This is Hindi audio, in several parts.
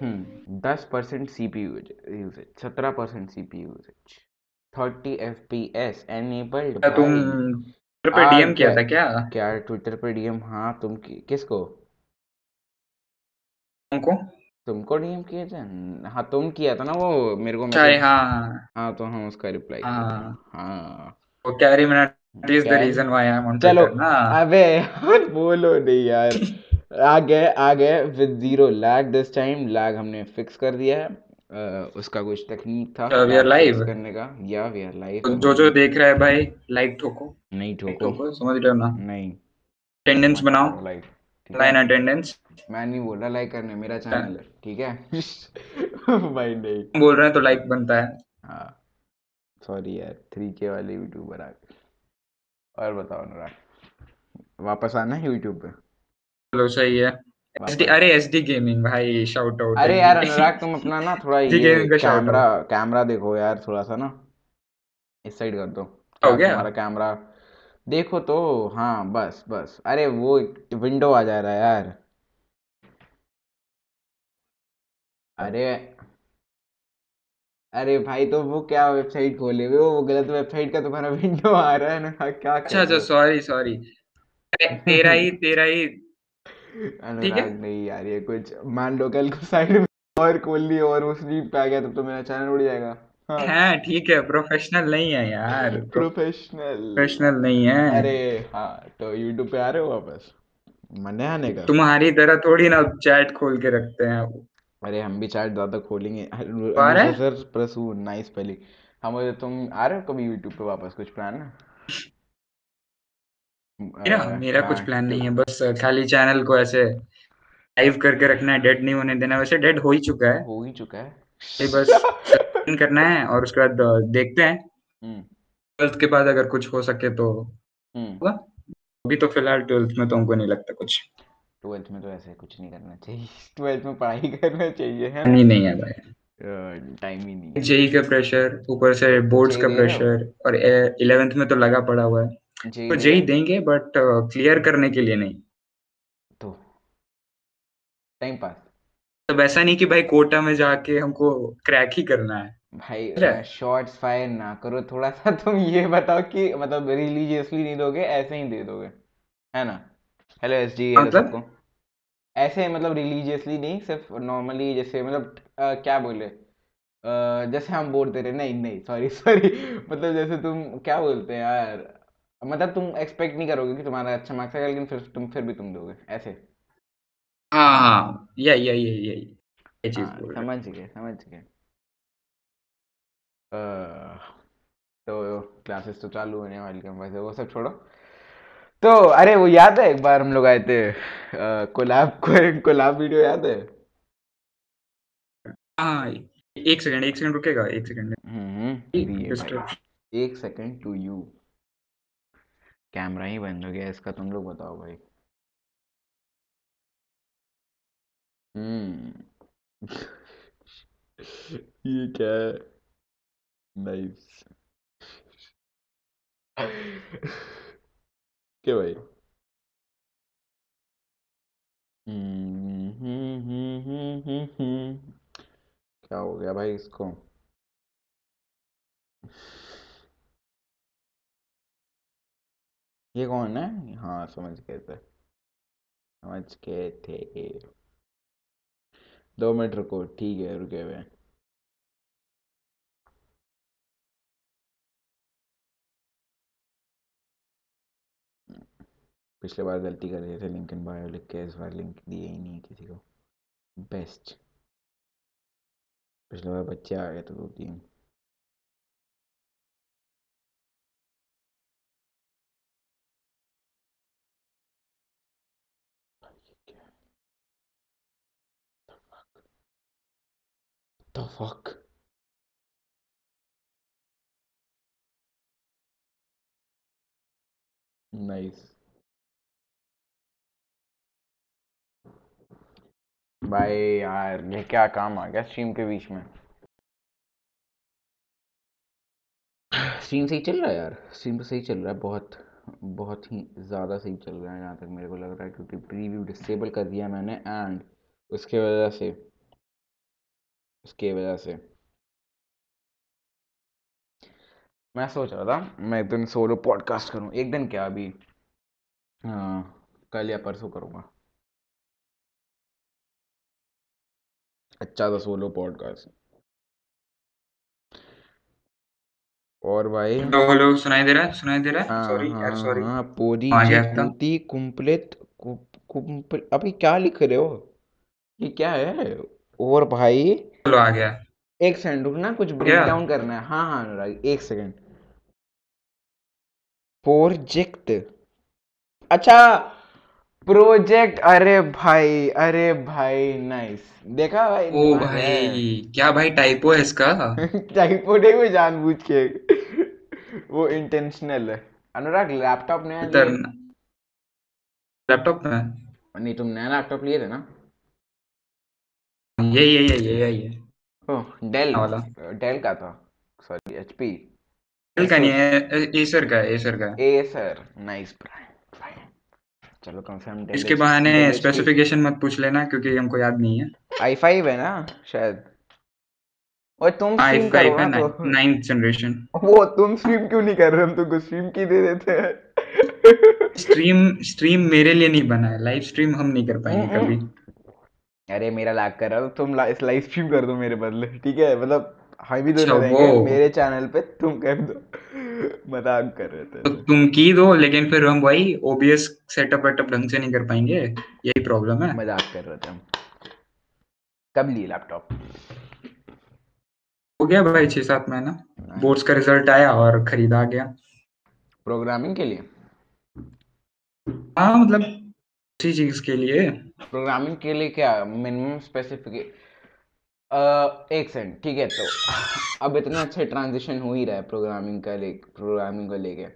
हम्म दस परसेंट सी पी यूजेज सत्रह percent C P usages thirty F P S enabled तुम ट्विटर पे डीएम किया था क्या? क्या ट्विटर पे डीएम हाँ तुम कि, किसको? तुमको? तुमको डीएम किए थे? हाँ तुम किया था ना वो मेरे को अच्छा हाँ। हाँ तो हम उसका रिप्लाई हाँ। हाँ। वो CarryMinati is the reason why I am on चलो अबे यार बोलो नहीं यार। आ गए आ गए with zero lag this time lag हमने फिक्स कर दिया है। uh, उसका कुछ टेक्निक था वी आर लाइव करने का। या वी आर लाइव जो जो देख रहा है भाई लाइक ठोको। नहीं ठोको। ठोको समझ रहे हो ना? नहीं। अटेंडेंस बनाओ। लाइक लाइन अटेंडेंस मैं नहीं बोल रहा लाइक करने मेरा चैनल है ठीक है? भाई नहीं। बोल रहे हैं तो लाइक बनता है। हाँ। सॉरी यार थ्री के वाले यूट्यूबर आ और बताओ अनुराग वापस आना है यूट्यूब पे? चलो सही है। SD, अरे एसडी गेमिंग भाई शाउट आउट अरे यार अनुराग तुम अपना ना थोड़ा ये कैमरा कैमरा देखो यार थोड़ा सा ना। इस साइड कर दो। हो गया? हमारा कैमरा देखो तो हाँ बस बस। अरे वो विंडो आ जा रहा है यार। अरे। अरे भाई तो वो क्या वेबसाइट खोले हुए वो गलत वेबसाइट का तुम्हारा विंडो आ रहा है ना। क्या अच्छा अच्छा सॉरी सॉरी तेरा ही तेरा ही ठीक है। नहीं यार ये कुछ मान लो कल को साइड में और खोल ली और वो स्लीप पे आ गया तब तो मेरा चैनल उड़ जाएगा। हाँ। है ठीक है प्रोफेशनल नहीं है यार प्रोफेशनल प्रोफेशनल नहीं है। अरे हाँ तो यूट्यूब पे आ रहे हो वापस? मने आने का? तुम्हारी तरह थोड़ी ना चैट खोल के रखते हैं। अरे हम भी चैट ज़्यादा खोलेंगे। सर प्रसू नाइस पहली। हम तुम आ रहे हो कभी यूट्यूब पे वापस? कुछ प्लान है? मेरा मेरा कुछ प्लान नहीं है बस खाली चैनल को ऐसे लाइव करके रखना है डेड नहीं होने देना वैसे डेड हो ही चुका है। हो ही चुका है। ये बस करना है और उसके बाद देखते हैं। ट्वेल्थ के बाद अगर कुछ हो सके तो होगा। अभी तो फ़िलहाल ट्वेल्थ में तो हमको नहीं लगता कुछ। ट्वेल्थ में तो ऐसे कुछ नहीं करना चाहिए। ट्वेल्थ में पढ़ाई करना चाहिए है नहीं नहीं है भाई। टाइम ही नहीं जेई का प्रेशर ऊपर से बोर्ड्स का प्रेशर और इलेवेंथ में तो लगा पड़ा हुआ है। तो जेई देंगे बट क्लियर करने के लिए नहीं। तो टाइम पास तो ऐसा नहीं कि भाई कोटा में जाके हमको क्रैक ही करना है। भाई शॉर्ट्स फायर ना करो थोड़ा सा तुम ये बताओ कि मतलब रिलीजियसली नहीं दोगे ऐसे ही दे दोगे है ना? हेलो एस जी सबको। ऐसे मतलब रिलीजियसली नहीं सिर्फ़ नॉर्मली जैसे मतलब आ, क्या बोले? आ, जैसे हम बोलते रहे नहीं नहीं सॉरी सॉरी मतलब जैसे तुम क्या बोलते हैं यार? मतलब तुम एक्सपेक्ट नहीं करोगे कि तुम्हारा अच्छा मार्क्स आएगा लेकिन फिर तुम फिर भी तुम दोगे ऐसे? हाँ हाँ यही यही यही यही ये चीज़ हाँ, समझ गए समझ गए तो क्लासेस तो चालू होने वाली है वैसे वो सब छोड़ो। तो अरे वो याद है एक बार हम लोग आए थे कोलैब कोलैब वीडियो याद है? हाँ एक सेकंड एक सेकंड रुकेगा एक सेकंड। हम्म एक सेकंड टू यू। कैमरा ही बंद हो गया इसका तुम लोग बताओ भाई। हम्म। ये क्या है? नाइस क्या भाई? क्या हो गया भाई इसको? ये कौन है? हाँ समझ गए थे। समझ गए थे। दो मिनट रुको, ठीक है, रुके हुए पिछले बार गलती कर दिए थे, लिंकन बायो लिख के, इस बार लिंक दिए ही नहीं किसी को। बेस्ट। पिछले बार बच्चे आ गए थे दो तीन। The fuck? Nice. भाई यार ये क्या काम आ गया स्ट्रीम के बीच में स्ट्रीम सही चल रहा है यार स्ट्रीम तो सही चल रहा है बहुत बहुत ही ज़्यादा सही चल रहा है जहाँ तक मेरे को लग रहा है क्योंकि प्रीव्यू डिसेबल कर दिया मैंने एंड उसके वजह से उसकी वजह से। मैं सोच रहा था मैं एक दिन सोलो पॉडकास्ट करूँ एक दिन क्या अभी हाँ कल या परसों करूँगा। अच्छा था सोलो पॉडकास्ट। और भाई? हेलो हेलो सुनाई दे रहा है सुनाई दे रहा है? हाँ सॉरी हाँ यार सॉरी हाँ पूरी आ गया था कुंपलेत कुंपल अभी क्या लिख रहे हो? ये क्या है? और भाई? चलो आ गया। एक सेकंड रुकना कुछ ब्रेक डाउन करना है। हाँ हाँ अनुराग एक सेकंड। प्रोजेक्ट अच्छा प्रोजेक्ट अरे भाई अरे भाई नाइस देखा भाई ओ भाई क्या भाई टाइपो है इसका? टाइपो नहीं वो जानबूझ के। वो इंटेंशनल है। अनुराग लैपटॉप नया लैपटॉप नहीं तुम नया लैपटॉप लिए थे ना? ये ये ये ये ये। ये डेल वाला। डेल का था। सॉरी एचपी डेल का नहीं है एसर का एसर का। एसर नाइस ब्रांड चलो कम डेल इसके बहाने स्पेसिफिकेशन मत पूछ लेना क्योंकि हमको याद नहीं है। i5 है ना शायद। और तुम स्ट्रीम i5 करो ना तो। नाइन्थ जनरेशन वो तुम स्ट्रीम क्यों नहीं कर रहे हम तुमको स्ट्रीम की दे देते हैं। स्ट्रीम स्ट्रीम मेरे लिए नहीं बना है। लाइव स्ट्रीम हम नहीं कर पाएँगे कभी। अरे मेरा लाग कर रहा तुम लाइव स्ट्रीम कर दो मेरे बदले ठीक है? मतलब हम भी दोनों रहेंगे मेरे चैनल पे तुम कर दो। मज़ाक कर रहे थे। तो तुम की दो लेकिन फिर हम भाई ओबीएस सेटअप वेटअप ढंग से नहीं कर पाएँगे यही प्रॉब्लम है। मज़ाक कर रहे थे हम। कब लिए लैपटॉप हो गया भाई छह सात महीना। बोर्ड्स का रिज़ल्ट आया और खरीदा गया। प्रोग्रामिंग के लिए? हाँ मतलब उसी चीज़ के लिए। प्रोग्रामिंग के लिए क्या मिनिमम स्पेसिफिक एक सेकंड ठीक है तो अब इतना अच्छा ट्रांजिशन हो ही रहा है प्रोग्रामिंग का ले प्रोग्रामिंग को लेके।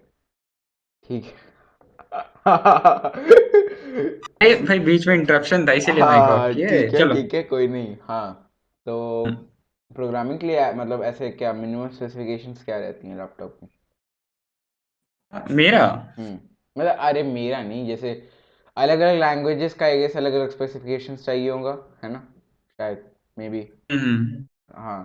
ठीक है। भाई बीच में इंटरप्शन था इसीलिए हाँ, माइक ऑफ़ किए चलो। ठीक है कोई नहीं हाँ तो प्रोग्रामिंग के लिए मतलब ऐसे क्या मिनिमम स्पेसिफिकेशंस क्या रहती हैं लैपटॉप में? मेरा? मतलब अरे मेरा नहीं जैसे अलग अलग लैंग्वेजेस का एक अलग अलग स्पेसिफिकेशंस चाहिए होगा है ना? शायद मे बी हाँ।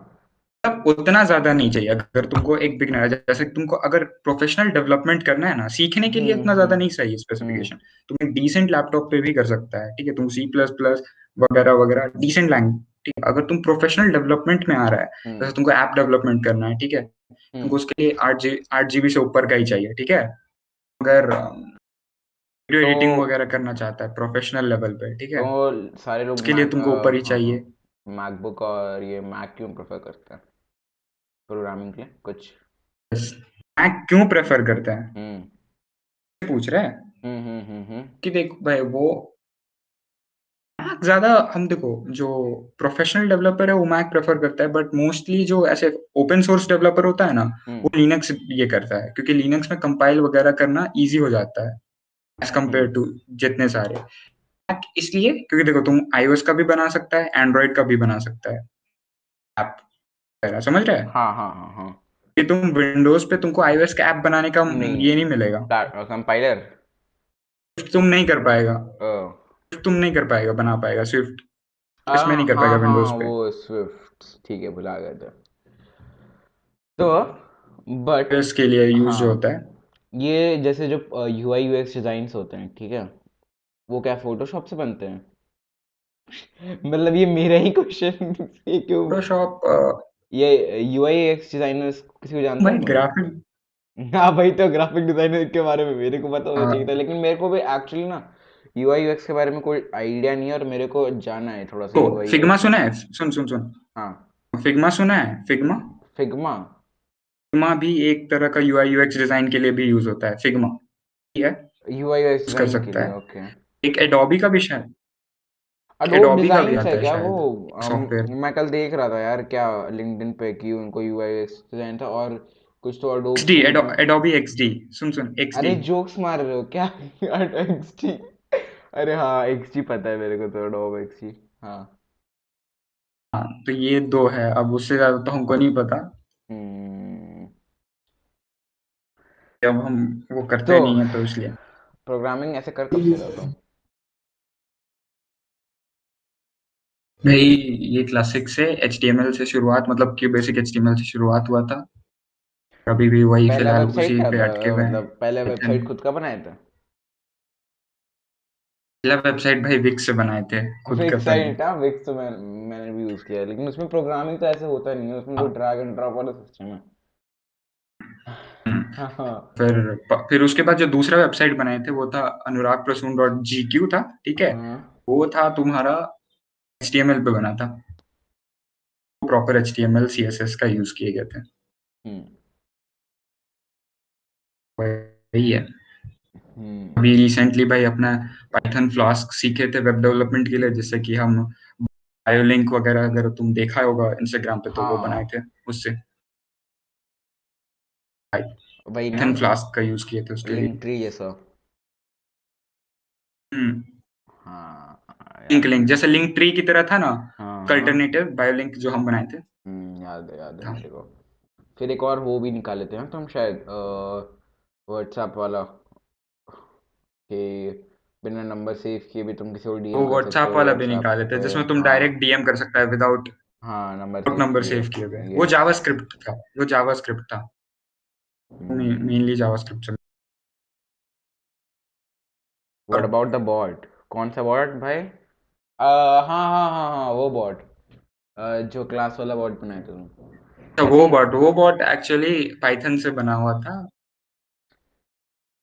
मतलब उतना ज़्यादा नहीं चाहिए। अगर तुमको एक बिगनर जैसे तुमको अगर प्रोफेशनल डेवलपमेंट करना है ना सीखने के लिए इतना ज़्यादा नहीं चाहिए स्पेसिफिकेशन तुम एक डिसेंट लैपटॉप पे भी कर सकता है ठीक है? तुम सी प्लस प्लस वगैरह वगैरह डिसेंट लैंग्वेज ठीक है? अगर तुम प्रोफेशनल डेवलपमेंट में आ रहा है जैसे तुमको ऐप डेवलपमेंट करना है ठीक है? तुमको उसके लिए आठ जी आठ जीबी से ऊपर का ही चाहिए ठीक है? अगर वीडियो एडिटिंग तो, वगैरह करना चाहता है प्रोफेशनल लेवल पे ठीक है? तो सारे लोग उसके लिए तुमको ऊपर ही चाहिए। मैकबुक और ये मैक क्यों प्रेफर करते हैं? प्रोग्रामिंग के लिए कुछ? मैक क्यों प्रेफर करते हैं? पूछ रहे हैं। कि देख भाई वो मैक ज़्यादा हम देखो जो प्रोफेशनल डेवलपर है वो मैक प्रेफर करता है बट मोस्टली जो ऐसे ओपन सोर्स डेवलपर होता है ना वो लिनक्स ये करता है क्योंकि लिनक्स में कंपाइल वगैरह करना इजी हो जाता है। एज कंपेयर टू जितने सारे। इसलिए क्योंकि देखो तुम आईओएस का भी बना सकता है एंड्रॉइड का भी बना सकता है। ऐप समझ रहे हैं? हाँ हाँ हाँ हाँ। कि तुम विंडोज़ पे तुमको आईओएस का ऐप बनाने का नहीं, ये नहीं मिलेगा। कंपाइलर तुम नहीं कर पाएगा। तुम नहीं कर पाएगा बना पाएगा स्विफ्ट इसमें नहीं कर पाएगा विंडोज़ हाँ, पे। वो स्विफ्ट ठीक है भुला गया था। तो बट इसके लिए यूज़ हाँ, होता है। ये जैसे जो U I U X design होते हैं ठीक है? वो क्या फोटोशॉप से बनते हैं? मतलब ये मेरा ही क्वेश्चन ये क्यों? फोटोशॉप ये यू आई एक्स डिजाइनर्स किसी को जानते हैं ग्राफिक हाँ भाई तो ग्राफिक डिज़ाइनर के बारे में मेरे को पता होना चाहिए था लेकिन मेरे को भी एक्चुअली ना यू आई यूएक्स के बारे में कोई आइडिया नहीं है और मेरे को जाना है थोड़ा सा तो फिग्मा सुना है? सुन सुन सुन। हाँ। फिग्मा सुना है? फिग्मा फिग्मा फिग्मा भी एक तरह का यूआई यूएक्स डिज़ाइन के लिए भी यूज़ होता है फिग्मा ठीक है? यूआई यूएक्स कर सकता है। ओके एक एडोबी का भी शायद। एडोबी का भी आता है क्या वो? सॉफ्टवेयर मैं कल देख रहा था यार क्या लिंक्डइन पे कि उनको यूआई यूएक्स डिज़ाइन था और कुछ तो एडोबी एडोबी एक्सडी सुन सुन एक्सडी अरे जोक्स मार रहे हो क्या? अरे हाँ पता है मेरे को तो हाँ। हाँ तो ये दो है। अब उससे ज़्यादा तो हमको नहीं पता। हम्म। जब हम वो करते तो, नहीं है तो इसलिए। प्रोग्रामिंग ऐसे कर कब से रहा भाई ये क्लासिक से एच से शुरुआत मतलब कि बेसिक एच से शुरुआत हुआ था। अभी भी वही फ़िलहाल उसी पे अटके हुए मतलब पहले वेबसाइट खुद का बनाया था? पहला वेबसाइट भाई विक्स से बनाए थे खुद का साइट हाँ विक्स तो मैं मैंने भी यूज़ किया लेकिन उसमें प्रोग्रामिंग तो ऐसे होता नहीं है उसमें तो ड्रैग एंड ड्रॉप वाला सिस्टम हाँ। फिर फिर उसके बाद जो दूसरा वेबसाइट बनाए थे वो था Anurag Prasoon dot G Q था ठीक है हाँ। वो था तुम्हारा एच पे बना था proper H T M L C S S का यूज़ किए गए थे हम्म। वही है हम्म। अभी रिसेंटली भाई अपना पाइथन फ्लास्क सीखे थे वेब डेवलपमेंट के लिए जिससे कि हम बायोलिंक वगैरह अगर तुम देखा होगा इंस्टाग्राम पे तो हाँ। वो बनाए थे उससे पाइथन फ्लास्क का यूज़ किए थे उसके लिए। लिंक ट्री जैसा हम्म। हाँ लिंक लिंक जैसे लिंक ट्री की तरह था ना अल्टरनेटिव हाँ, बायोलिंक हाँ। जो हम बनाए थे। हम्म याद है याद है मेरे को। फिर एक और वो भी निकाले थे हम तो हम शायद व्हाट्सएप वाला कि बिना नंबर सेव किए भी तुम किसी को डीएम वो व्हाट्सएप वाला भी निकाले थे जिसमें तुम डायरेक्ट हाँ। डीएम कर सकता है विदाउट हाँ नंबर नंबर सेव किए हुए। वो जावास्क्रिप्ट था वो जावास्क्रिप्ट था। Mainly JavaScript what about the bot कौन सा बॉट भाई? हाँ हाँ हाँ हाँ वो बॉट जो क्लास वाला बॉट बनाया था तो वो बॉट वो बॉट एक्चुअली पाइथन से बना हुआ था।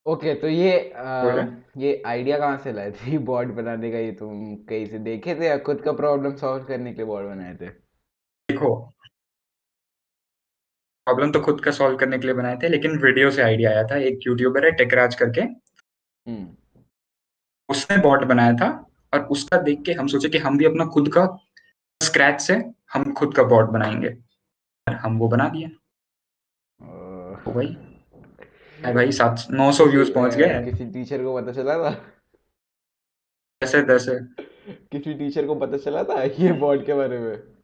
ओके तो ये आ, ये आइडिया कहाँ से लाए थे? बॉट बनाने का ये तुम कहीं से देखे थे या खुद का प्रॉब्लम सॉल्व करने के लिए बॉट बनाए थे? देखो प्रॉब्लम तो खुद का सॉल्व करने के लिए बनाए थे लेकिन वीडियो से आइडिया आया था। एक यूट्यूबर है टेकराज करके। हम्म। उसने बॉट बनाया था और उसका देख के हम सोचे कि हम भी अपना खुद का स्क्रैच से हम खुद का बॉट बनाएँगे। और हम वो बना दिए तो भाई भाई सात नौ सौ व्यूज़ पहुँच गए। किसी टीचर को पता चला था? कैसे कैसे किसी टीचर को पता चला था ये बॉट के बारे में?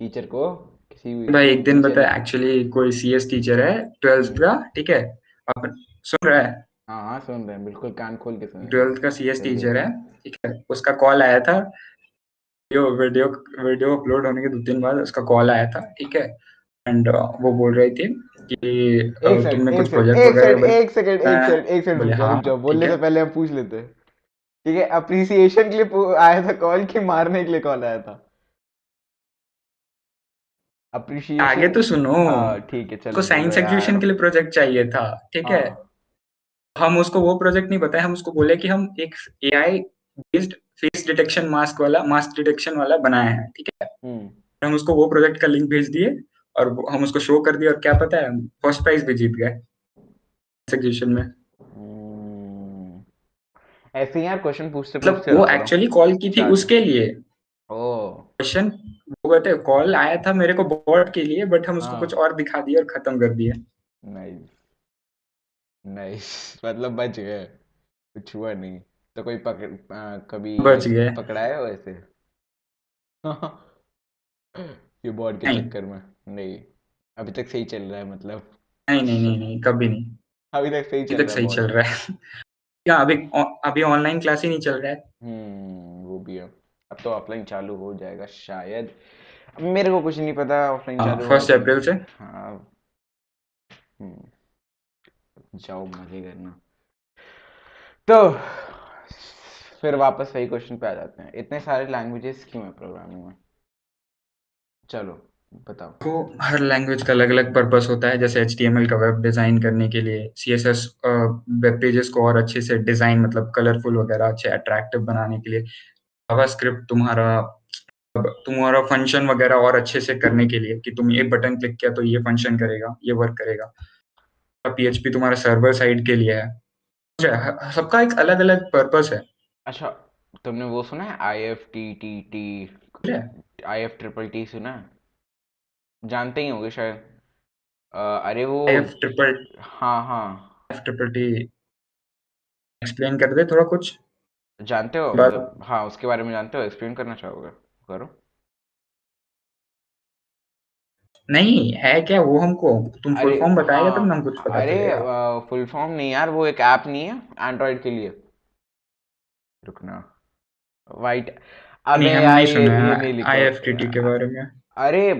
टीचर को किसी भाई एक दिन बता एक्चुअली कोई सीएस टीचर है ट्वेल्थ का ठीक है? अब सुन रहा है? हाँ हाँ सुन रहे हैं बिल्कुल कान खोल के सुन ट्वेल्थ का सीएस टीचर है ठीक है? उसका कॉल आया था वीडियो वीडियो वीडियो अपलोड होने के दो दिन बाद उसका कॉल आया था ठीक है? एंड uh, वो बोल रही थी कि तुमने कुछ प्रोजेक्ट वगैरह एक सेकंड एक सेकंड एक सेकंड हाँ, बोलने से पहले हम पूछ लेते। हैं ठीक है अप्रिसिएशन के लिए आया था कॉल कि मारने के लिए कॉल आया था। अप्रिशिएशन आगे तो सुनो। हाँ, ठीक है चलो साइंस एग्जीबिशन के लिए प्रोजेक्ट चाहिए था ठीक है? हाँ। हम उसको वो प्रोजेक्ट नहीं बताए हम उसको बोले कि हम एक AI based face detection mask वाला मास्क डिटेक्शन वाला बनाए हैं ठीक है? हम्म। हम उसको वो प्रोजेक्ट का लिंक भेज दिए और हम उसको शो कर दिए और क्या पता है फ़र्स्ट प्राइज भी जीत गए। एग्जीबिशन में। हम्म। ऐसे यार क्वेश्चन पूछते मतलब वो एक्चुअली कॉल की थी उसके लिए। क्वेश्चन वो कहते कॉल आया था मेरे को बॉट के लिए बट हम उसको हाँ। कुछ और दिखा दिए और खत्म कर दिए। नाइस नाइस मतलब बच गए। कुछ हुआ नहीं। तो कोई पकड़ आ, कभी बच गए। पकड़ा है वैसे ये बॉट के चक्कर में। नहीं। अभी तक सही चल रहा है मतलब। नहीं नहीं नहीं नहीं कभी नहीं। अभी तक सही चल तक सही चल रहा है। क्या अभी अभी ऑनलाइन क्लास ही नहीं चल रहा है? हम्म वो भी है। अब तो ऑफलाइन चालू हो जाएगा शायद। मेरे को कुछ नहीं पता ऑफलाइन हाँ, चालू फ़र्स्ट अप्रैल से? हाँ। हम्म जाओ मज़े करना। तो फिर वापस वही क्वेश्चन पे आ जाते हैं। इतने सारे लैंग्वेजेस क्यों है प्रोग्रामिंग में? चलो बताओ। तो हर लैंग्वेज का अलग अलग पर्पस होता है जैसे एच का वेब डिज़ाइन करने के लिए C S S web pages को और अच्छे से डिज़ाइन मतलब कलरफुल वगैरह अच्छे अट्रैक्टिव बनाने के लिए। जावास्क्रिप्ट तुम्हारा तुम्हारा फ़ंक्शन वगैरह और अच्छे से करने के लिए कि तुम ये बटन क्लिक किया तो ये फ़ंक्शन करेगा ये वर्क करेगा पीएचपी तुम्हारा सर्वर साइड के लिए है सबका एक अलग अलग पर्पस है अच्छा तुमने वो सुना है I F T T T I F triple T सुना है जानते ही होंगे शायद अरे वो आई एफ़ ट्रिपल हाँ हाँ एफ़ ट्रिपल टी एक्सप्लेन कर दे थोड़ा कुछ जानते हो? मतलब हाँ उसके बारे में जानते हो? एक्सप्लेन करना चाहोगे? करो। नहीं है क्या वो हमको? तुम फुल फॉर्म बताएगा तब ना हम कुछ पता अरे फुल फॉर्म नहीं यार वो एक ऐप नहीं है एंड्रॉइड के लिए। रुकना। वाइट अबे नहीं, यार ये, ये नहीं लिखा आईएफटीटी के बारे में। अरे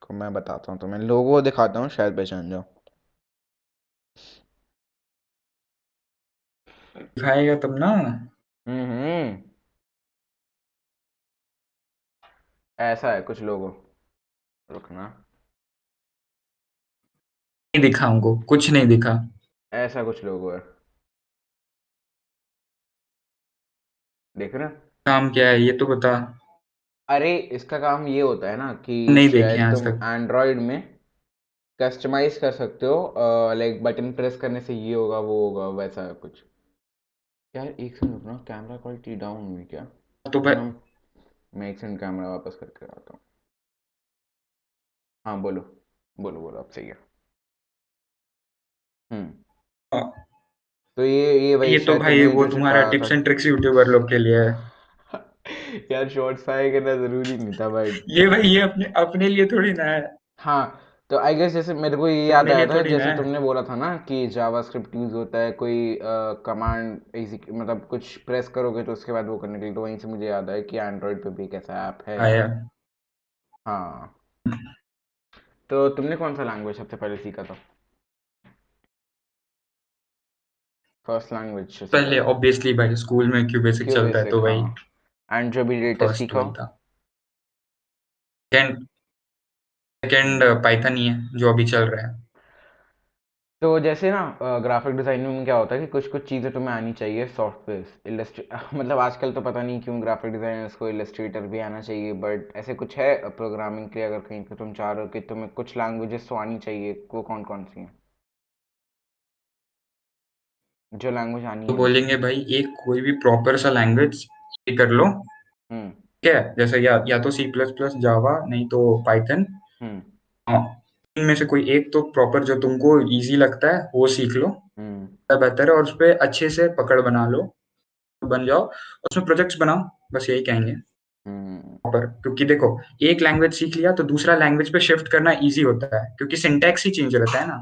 को मैं बताता हूँ तो मैं लोगो दिखाता हूँ शायद पहचान जाओ। दिखाएगा तब ना? हम्म हम्म, ऐसा है कुछ लोगो रुकना। नहीं दिखा हमको कुछ नहीं दिखा। ऐसा कुछ लोगो है। देख रहे काम क्या है ये तो बता। अरे इसका काम ये होता है ना कि नहीं देखी आज तक। एंड्रॉइड में कस्टमाइज कर सकते हो लाइक बटन प्रेस करने से ये होगा वो होगा वैसा कुछ। यार एक सेकंड रुकना। कैमरा क्वालिटी डाउन हुई क्या? तो भाई मैं एक सेकंड कैमरा वापस करके आता हूँ। हाँ बोलो। बोलो बोलो अब सही है। हम्म। हाँ। तो ये ये भाई ये तो भाई वो तुम्हारा टिप्स एंड ट्रिक्स यूट्यूबर लोग के लिए है। यार शॉर्ट्स फायर करना ज़रूरी नहीं था भाई। ये भाई ये अपने अपने लिए थोड़ी ना है। हाँ। तो आई गेस जैसे मेरे को ये याद आया था जैसे तुमने बोला था ना कि जावास्क्रिप्ट यूज़ होता है कोई कमांड मतलब कुछ प्रेस करोगे तो उसके बाद वो करने के लिए तो वहीं से मुझे याद आया कि एंड्रॉइड पे भी एक ऐसा ऐप है। आया। हाँ। तो तुमने कौन सा लैंग्वेज सबसे पहले सीखा था? फ़र्स्ट लैंग्वेज पहले ऑब्वियसली भाई स्कूल में क्यों बेसिक चलता है तो भाई एंड जो भी लेटेस्ट सीखा। सेकंड सेकंड पाइथन ही है जो अभी चल रहा है। तो जैसे ना ग्राफिक डिज़ाइनिंग में क्या होता है कि कुछ कुछ चीज़ें तुम्हें आनी चाहिए सॉफ्टवेयर इलस्ट्रे मतलब आजकल तो पता नहीं क्यों ग्राफिक डिजाइनर्स को इलस्ट्रेटर भी आना चाहिए बट ऐसे कुछ है प्रोग्रामिंग के लिए अगर कहीं पे तुम चाह रहे हो कि तुम्हें कुछ लैंग्वेजेस तो आनी चाहिए वो कौन कौन सी हैं? जो लैंग्वेज आनी तो बोलेंगे भाई एक कोई भी प्रॉपर सा लैंग्वेज कर लो हम्म। ठीक है? जैसे या या तो सी प्लस प्लस जावा नहीं तो पाइथन हाँ इनमें से कोई एक तो प्रॉपर जो तुमको इजी लगता है वो सीख लो। हम्म। बेहतर है और उस पर अच्छे से पकड़ बना लो बन जाओ उसमें प्रोजेक्ट्स बनाओ बस यही कहेंगे। हम्म। क्योंकि देखो एक लैंग्वेज सीख लिया तो दूसरा लैंग्वेज पे शिफ्ट करना इजी होता है क्योंकि सिंटेक्स ही चेंज रहता है ना।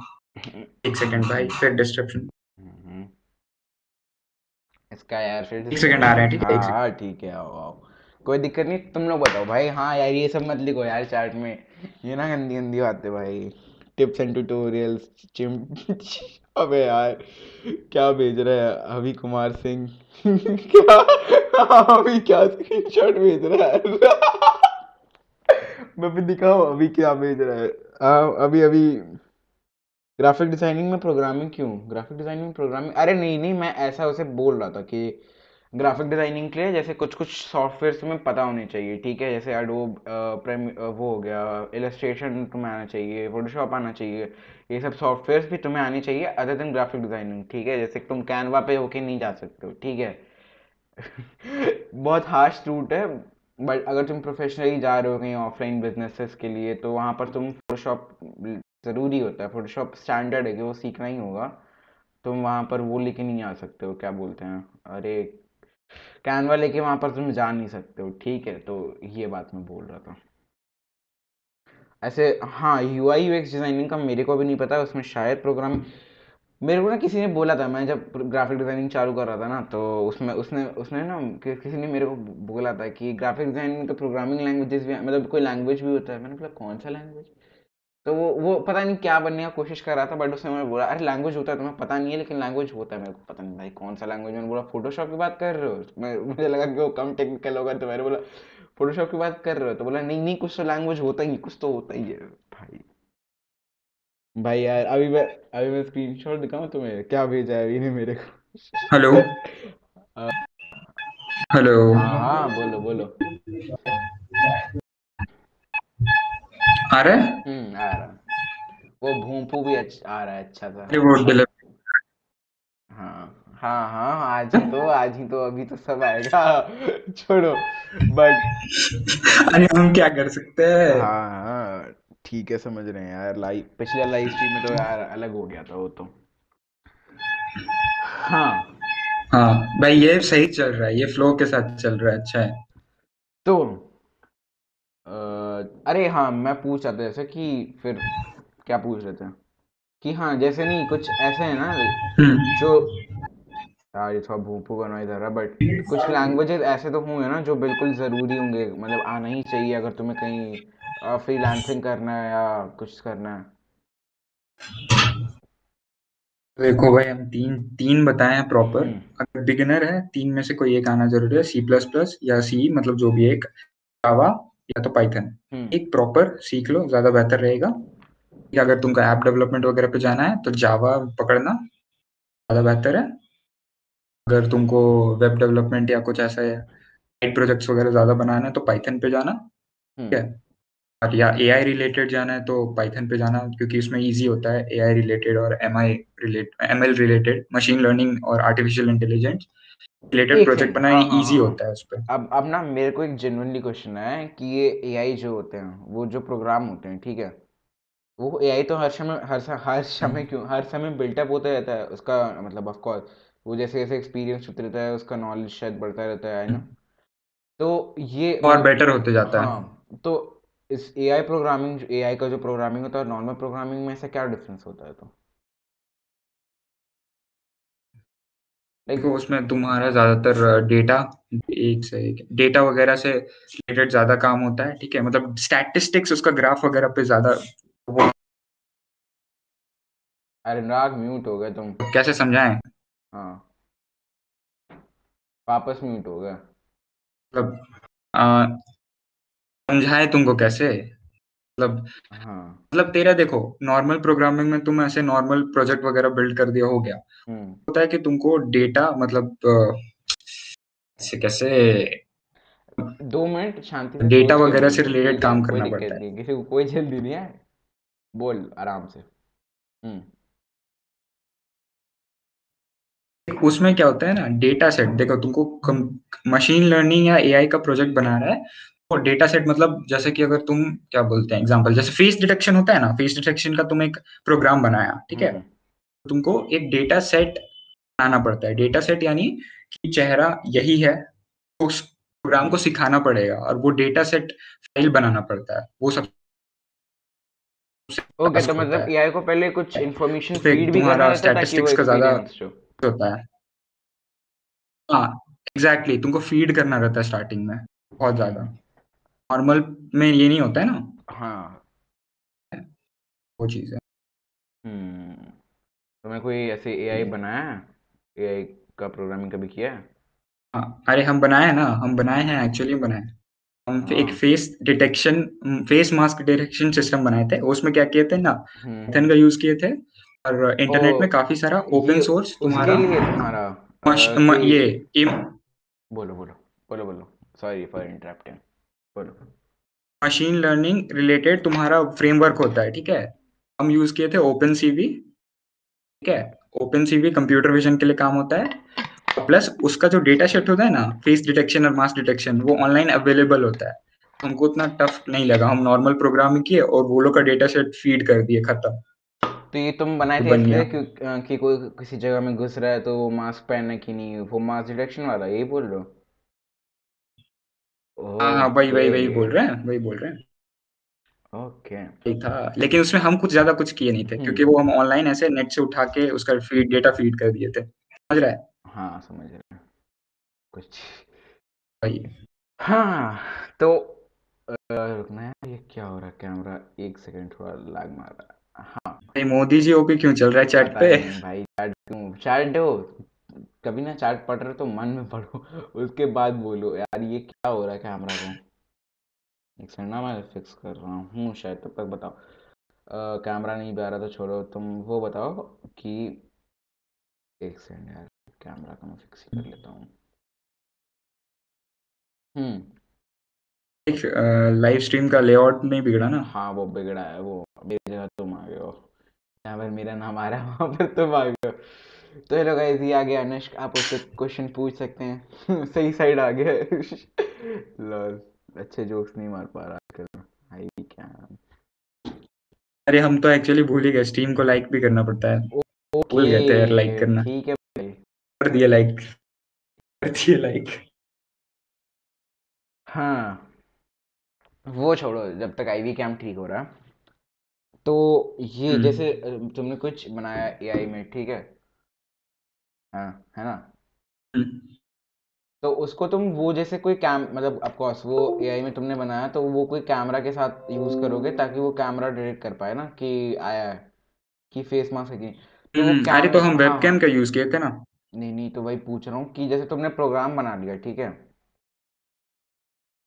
एक सेकंड भाई फिर डिस्क्रिप्शन इसका यार फिर एक सेकंड आ रहे हैं ठीक है? हाँ ठीक है आओ आओ। कोई दिक्कत नहीं तुम लोग बताओ भाई। हाँ यार ये सब मत लिखो यार चार्ट में। ये ना गंदी गंदी बातें भाई। टिप्स एंड ट्यूटोरियल्स चिम अबे यार क्या भेज रहा है? अभी कुमार सिंह। क्या? अभी क्या स्क्रीनशॉट भेज रहा है? मैं भी दिखाओ अभी क्या भेज रहा है। आ, अभी अभी। ग्राफिक डिज़ाइनिंग में प्रोग्रामिंग क्यों? ग्राफिक डिज़ाइनिंग प्रोग्रामिंग अरे नहीं नहीं मैं ऐसा उसे बोल रहा था कि ग्राफिक डिज़ाइनिंग के लिए जैसे कुछ कुछ सॉफ्टवेयर तुम्हें पता होने चाहिए, ठीक है? जैसे एडोब प्रेम वो हो गया इलस्ट्रेशन तुम्हें आना चाहिए फोटोशॉप आना चाहिए, ये सब सॉफ्टवेयर भी तुम्हें आने चाहिए अदर देन ग्राफिक डिज़ाइनिंग ठीक है? जैसे तुम कैनवा पे होके नहीं जा सकते हो, ठीक है? बहुत हार्श रूट है बट अगर तुम प्रोफेशनली जा रहे हो कहीं ऑफलाइन बिजनेसेस के लिए तो वहाँ पर तुम फोटोशॉप ज़रूरी होता है। फोटोशॉप स्टैंडर्ड है कि वो सीखना ही होगा, तुम वहाँ पर वो लेके नहीं आ सकते हो, क्या बोलते हैं? अरे कैनवा लेके वहाँ पर तुम जा नहीं सकते हो। ठीक है तो ये बात मैं बोल रहा था। ऐसे हाँ U I U X designing का मेरे को भी नहीं पता उसमें शायद प्रोग्राम मेरे को ना किसी ने बोला था मैं जब ग्राफिक डिज़ाइनिंग चालू कर रहा था ना तो उसमें उसने उसने ना कि, किसी ने मेरे को बोला था कि ग्राफिक डिज़ाइनिंग में तो प्रोग्रामिंग लैंग्वेजेस भी मतलब कोई लैंग्वेज भी होता है। मैंने बोला कौन सा लैंग्वेज तो वो वो पता नहीं क्या बनने का कोशिश कर रहा था बट उसने मैं बोला अरे लैंग्वेज होता है तुम्हें पता नहीं है लेकिन लैंग्वेज होता है। मेरे को पता नहीं भाई कौन सा लैंग्वेज मैंने बोला फोटोशॉप की बात कर रहे हो? मैं मुझे लगा कि वो कम टेक्निकल होगा तो मैंने बोला फोटोशॉप की बात कर रहे हो? तो बोला नहीं नहीं कुछ तो लैंग्वेज होता ही कुछ तो होता ही है भाई। भाई यार अभी मैं अभी मैं स्क्रीनशॉट दिखाऊँ तुम्हें क्या भेजा है अभी ने मेरे को? हेलो हेलो हाँ बोलो बोलो। आ रहा है? हम्म आ रहा वो भूपू भी अच्छा आ रहा है अच्छा सा वो हाँ हाँ हाँ आज ही तो आज ही तो अभी तो सब आएगा। छोड़ो बट अरे हम क्या कर सकते हैं? हाँ हाँ ठीक है समझ रहे हैं यार। लाइव पिछला लाइव स्ट्रीम में तो यार अलग हो गया था वो तो। हाँ। हाँ भाई ये सही चल रहा है ये फ्लो के साथ चल रहा है अच्छा है। तो अरे हाँ मैं पूछ रहा था जैसे कि फिर क्या पूछ रहे थे? कि हाँ जैसे नहीं कुछ ऐसे है ना हम्म। जो सॉरी थोड़ा भूपू का नॉइज़ आ रहा बट कुछ लैंग्वेजेस ऐसे तो होंगे ना जो बिल्कुल ज़रूरी होंगे। मतलब आना ही चाहिए अगर तुम्हें कहीं फ्रीलांसिंग करना है या कुछ करना है। देखो भाई हम तीन तीन बताए हैं प्रॉपर हम्म। अगर बिगिनर है तीन में से कोई एक आना ज़रूरी है सी प्लस प्लस या सी मतलब जो भी एक जावा या तो पाइथन हम्म। एक प्रॉपर सीख लो ज़्यादा बेहतर रहेगा। या अगर तुमको ऐप डेवलपमेंट वगैरह पे जाना है तो जावा पकड़ना ज़्यादा बेहतर है। अगर तुमको वेब डेवलपमेंट या कुछ ऐसा है प्रोजेक्ट्स वगैरह ज़्यादा बनाना है तो पाइथन पे जाना ठीक है? और या ए आई रिलेटेड जाना है तो पाइथन पे जाना क्योंकि उसमें ईजी होता है। ए आई रिलेटेड और M I relate M L related machine learning और आर्टिफिशियल इंटेलिजेंस रिलेटेड प्रोजेक्ट बनाना हाँ। होता है उस पर अब अब ना मेरे को एक जेनुअनली क्वेश्चन है कि ये एआई जो होते हैं वो जो प्रोग्राम होते हैं ठीक है? वो एआई तो हर समय हर हर समय क्यों हर समय बिल्टअप होता रहता है उसका मतलब ऑफ़ कोर्स वो जैसे जैसे एक्सपीरियंस होता रहता है उसका नॉलेज शायद बढ़ता रहता है ना? तो ये और बेटर होते जाता हाँ, है तो इस ए आई प्रोग्रामिंग ए आई का जो प्रोग्रामिंग होता है नॉर्मल प्रोग्रामिंग में से क्या डिफरेंस होता है तो? देखो उसमें तुम्हारा ज़्यादातर डेटा एक से एक डेटा वगैरह से रिलेटेड ज़्यादा काम होता है ठीक है? मतलब स्टैटिस्टिक्स उसका ग्राफ वगैरह पे ज़्यादा वो अरे नाग म्यूट हो गए तुम। कैसे समझाएँ? हाँ। वापस म्यूट हो गया मतलब समझाए तुमको कैसे? मतलब हाँ। मतलब तेरा देखो नॉर्मल प्रोग्रामिंग में तुम ऐसे नॉर्मल प्रोजेक्ट वगैरह बिल्ड कर दिया हो गया। हम्म। होता है कि तुमको डेटा मतलब कैसे कैसे दो मिनट शांति से डेटा वगैरह से रिलेटेड काम करना पड़ता है। किसी को कोई जल्दी नहीं है बोल आराम से। हम्म। उसमें क्या होता है ना डेटा सेट देखो तुमको मशीन लर्निंग या एआई का प्रोजेक्ट बना रहा है डेटा सेट मतलब जैसे कि अगर तुम क्या बोलते हैं एग्जांपल जैसे फेस डिटेक्शन होता है ना फेस डिटेक्शन का तुम एक प्रोग्राम बनाया ठीक है? हम्म। तुमको एक डेटा सेट बनाना पड़ता है। डेटा सेट यानी कि चेहरा यही है उस प्रोग्राम को सिखाना पड़ेगा और वो डेटा सेट फ़ाइल बनाना पड़ता है। वो सब ओके तो मतलब एआई को पहले कुछ इंफॉर्मेशन फ़ीड भी करना ताकि का ज़्यादा होता है। हाँ एग्जैक्टली exactly, तुमको फ़ीड करना रहता है स्टार्टिंग में बहुत ज़्यादा। नॉर्मल में ये नहीं होता है ना? हाँ। वो चीज़ है। हम्म। तुमने कोई ऐसे एआई बनाया है? एआई का प्रोग्रामिंग कभी किया है? हाँ। अरे हम बनाए ना। हम बनाए हैं एक्चुअली बनाए हम हाँ. एक face detection face mask detection system बनाए थे। उसमें क्या किए थे ना? पाइथन हम्म। का यूज़ किए थे। और इंटरनेट में काफ़ी सारा ओपन सोर्स तुम्हारा तुम्हारा ये इम बोलो बोलो बोलो बोलो सॉरी फॉर इंटरप्टिंग बोलो। मशीन लर्निंग रिलेटेड तुम्हारा फ्रेमवर्क होता है ठीक है? हम यूज़ किए थे ओपन सीवी ठीक है? ओपन सीवी कंप्यूटर विजन के लिए काम होता है। प्लस उसका जो डेटा सेट होता है ना फेस डिटेक्शन और मास डिटेक्शन वो ऑनलाइन अवेलेबल होता है। हमको उतना टफ नहीं लगा। हम नॉर्मल प्रोग्रामिंग किए और वो लोग का डेटा सेट फ़ीड कर दिए खत्म। तो ये तुम बनाए थे इसलिए कि, कि कोई किसी जगह में घुस रहा है तो वो मास्क पहनना की नहीं वो मास्क डिटेक्शन वाला यही बोल रहे हो? हाँ हाँ वही वही वही बोल रहे हैं वही बोल रहे हैं। ओके। ठीक था लेकिन उसमें हम कुछ ज़्यादा कुछ किए नहीं थे क्योंकि हम्म। वो हम ऑनलाइन ऐसे नेट से उठा के उसका फ़ीड डेटा फ़ीड कर दिए थे। समझ रहा है? हाँ समझ रहे हैं। कुछ वही। हाँ तो रुकना है ये क्या हो रहा कैमरा एक सेकंड थोड़ा लैग मार रहा है। हाँ। मोदी जी ओपी क्यों चल रहा है चैट पे? भाई चैट क्यों? चैट हो कभी ना चैट पढ़ रहे तो मन में पढ़ो उसके बाद बोलो यार ये क्या हो रहा है कैमरा को एक सेकंड ना मैं फिक्स कर रहा हूँ शायद तब तक बताओ। कैमरा नहीं भी आ रहा तो छोड़ो तुम वो बताओ कि एक सेकंड यार कैमरा का मैं फिक्स ही कर लेता हूँ। हम्म। लाइव स्ट्रीम का लेआउट नहीं बिगड़ा ना? हाँ वो बिगड़ा है वो मेरी जगह तुम आ गए हो। यहाँ पर मेरा नाम आ रहा है वहाँ पर तुम आ गए हो। तो हेलो गाइस ये आ गया अनुष्क आप उससे क्वेश्चन पूछ सकते हैं। सही साइड आ गया लॉल अच्छे जोक्स नहीं मार पा रहा आजकल। भाई क्या? अरे हम तो एक्चुअली भूल ही गए। स्ट्रीम को लाइक भी करना पड़ता है। भूल गए थे यार लाइक करना। ठीक है भाई। कर दिया लाइक कर दिया लाइक हाँ वो छोड़ो जब तक आईवी कैम ठीक हो रहा। तो ये हम्म। जैसे तुमने कुछ बनाया एआई में ठीक है? हाँ है ना हम्म। तो उसको तुम वो जैसे कोई कैम मतलब ऑफ़ कोर्स वो एआई में तुमने बनाया तो वो कोई कैमरा के साथ यूज़ करोगे ताकि वो कैमरा डिटेक्ट कर पाए ना कि आया है कि फेस मास्क है कि तो वो कैम अरे तो हम वेबकैम हाँ, हाँ। का यूज़ किए थे ना नहीं नहीं तो वही पूछ रहा हूँ कि जैसे तुमने प्रोग्राम बना लिया ठीक है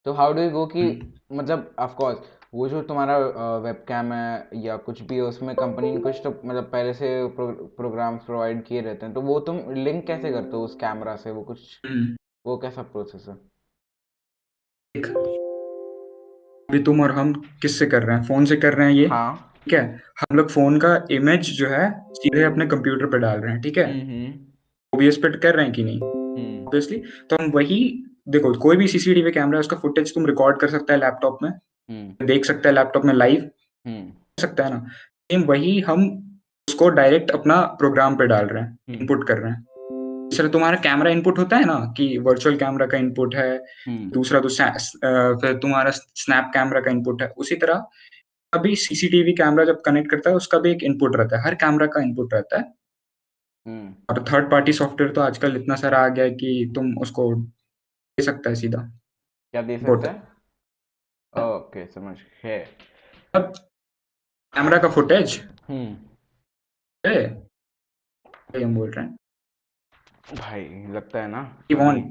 तो हाउ डू यू गो कि हम्म। मतलब ऑफ़ कोर्स वो जो तुम्हारा वेबकैम है या कुछ भी है उसमें कंपनी ने कुछ तो मतलब पहले से प्रो, प्रोग्राम्स प्रोवाइड किए रहते हैं तो वो तुम लिंक कैसे करते हो उस कैमरा से? वो कुछ हम्म। वो कैसा प्रोसेस है? अभी तुम और हम किससे कर रहे हैं? फ़ोन से कर रहे हैं ये? हाँ। ठीक है? हम लोग फ़ोन का इमेज जो है सीधे अपने कंप्यूटर पे डाल रहे हैं ठीक है? ओबीएस हम्म, पे कर रहे हैं कि नहीं? ऑब्वियसली तो हम वही देखो कोई भी सीसीटीवी कैमरा उसका फुटेज तुम रिकॉर्ड कर सकता है लैपटॉप में। हम्म। देख सकता है लैपटॉप में लाइव हम्म। सकता है ना। सेम वही हम उसको डायरेक्ट अपना प्रोग्राम पे डाल रहे हैं इनपुट हम्म। कर रहे हैं। जैसे तुम्हारा कैमरा इनपुट होता है ना कि वर्चुअल कैमरा का इनपुट है दूसरा तो फिर तुम्हारा स्नैप कैमरा का इनपुट है। उसी तरह अभी सीसीटीवी कैमरा जब कनेक्ट करता है उसका भी एक इनपुट रहता है। हर कैमरा का इनपुट रहता है। और थर्ड पार्टी सॉफ्टवेयर तो आजकल इतना सारा आ गया है कि तुम उसको दे सकता है सीधा। क्या दे सकता है? ओके समझ है अब कैमरा का फुटेज? हम्म। हम बोल रहे हैं। भाई लगता है ना? कौन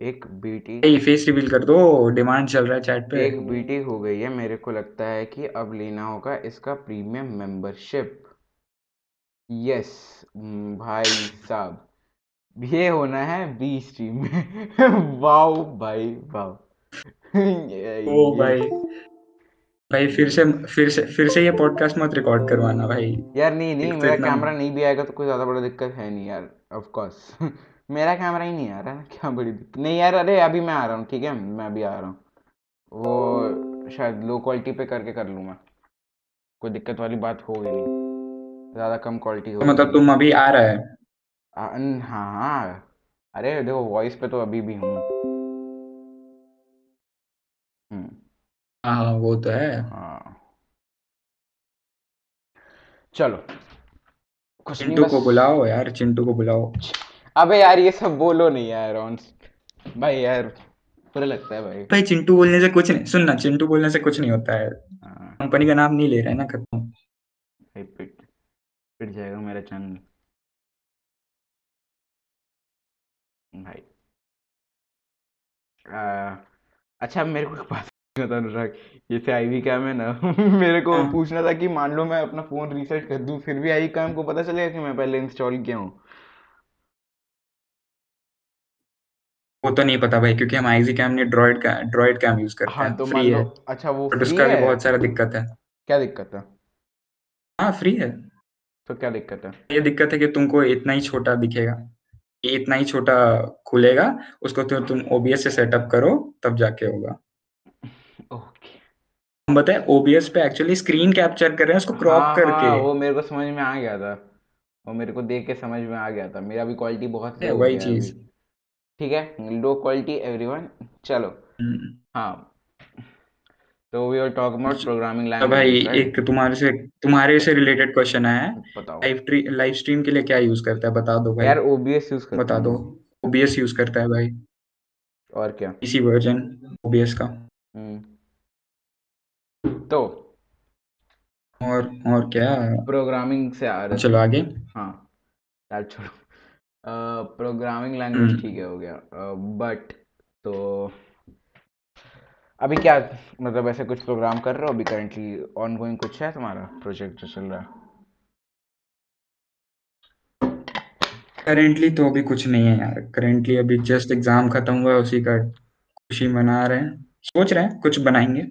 एक बीटी ये फेस रिवील कर दो डिमांड चल रहा है चैट पे। एक बीटी हो गई है मेरे को लगता है कि अब लेना होगा इसका प्रीमियम मेंबरशिप यस भाई साहब ये होना है बी स्ट्रीम में। वाओ भाई वाओ। ओ भाई भाई फिर से फिर से फिर से ये पॉडकास्ट मत रिकॉर्ड करवाना भाई। यार नहीं नहीं मेरा कैमरा नहीं भी आएगा तो कोई ज़्यादा बड़ा दिक्कत है नहीं यार ऑफ़ कोर्स मेरा कैमरा ही नहीं आ रहा क्या बड़ी दिक्कत? नहीं यार अरे अभी मैं आ रहा हूँ ठीक है मैं अभी आ रहा हूँ। वो शायद लो क्वालिटी पे करके कर लूँ मैं। कोई दिक्कत वाली बात होगी नहीं। ज़्यादा कम क्वालिटी हो मतलब तुम अभी आ रहा है? हाँ हाँ। अरे देखो वॉइस पे तो अभी भी हूँ। हाँ हाँ वो तो है। हाँ। चलो। कुछ चिंटू को बुलाओ यार चिंटू को बुलाओ। अबे यार ये सब बोलो नहीं यार ऑन्स भाई यार बुरा लगता है भाई। भाई चिंटू बोलने से कुछ नहीं सुनना चिंटू बोलने से कुछ नहीं होता है। हाँ। कंपनी का नाम नहीं ले रहे ना खत्म। भाई पिट पिट जाएगा मेरा चैनल। भाई। आ, अच्छा मेरे को बात पूछना था अनुराग जैसे आई वी कैम है ना? मेरे को हाँ। पूछना था कि मान लो मैं अपना फ़ोन रीसेट कर दूँ फिर भी आई कैम को पता चलेगा कि मैं पहले इंस्टॉल किया हूँ? वो तो नहीं पता भाई क्योंकि हम आईजी कैम ने ड्रॉइड का ड्रॉइड कैम यूज़ करते हाँ, हैं। तो फ्री है। अच्छा वो बट उसका भी बहुत सारा दिक्कत है। क्या दिक्कत है? हाँ फ्री है। तो क्या दिक्कत है? ये दिक्कत है कि तुमको इतना ही छोटा दिखेगा। इतना ही छोटा खुलेगा उसको तो तुम ओबीएस से सेटअप करो तब जाके होगा। हम बताए ओबीएस पे एक्चुअली स्क्रीन कैप्चर कर रहे हैं उसको क्रॉप हाँ, करके। हाँ, वो मेरे को समझ में आ गया था। वो मेरे को देख के समझ में आ गया था। मेरा भी क्वालिटी बहुत वही चीज़। ठीक है लो क्वालिटी एवरीवन चलो। हम्म। हाँ। तो we are talk about programming language भाई एक तुम्हारे से तुम्हारे से रिलेटेड क्वेश्चन है। लाइव लाइव स्ट्रीम के लिए क्या यूज़ करता है बता दो भाई। यार ओबीएस यूज़ करता बता दो। ओबीएस यूज़ करता है भाई। और क्या? इसी वर्जन ओबीएस का। हम्म। तो और और क्या? प्रोग्रामिंग से आ रहा चलो आगे। हाँ यार छोड़ो। प्रोग्रामिंग लैंग्वेज ठीक है हो गया। बट तो अभी क्या मतलब ऐसे कुछ प्रोग्राम कर रहे हो? अभी करंटली ऑन गोइंग कुछ है तुम्हारा प्रोजेक्ट जो चल रहा है? करेंटली तो अभी कुछ नहीं है यार। करेंटली अभी जस्ट एग्ज़ाम खत्म हुआ है उसी का खुशी मना रहे हैं। सोच रहे हैं कुछ बनाएँगे।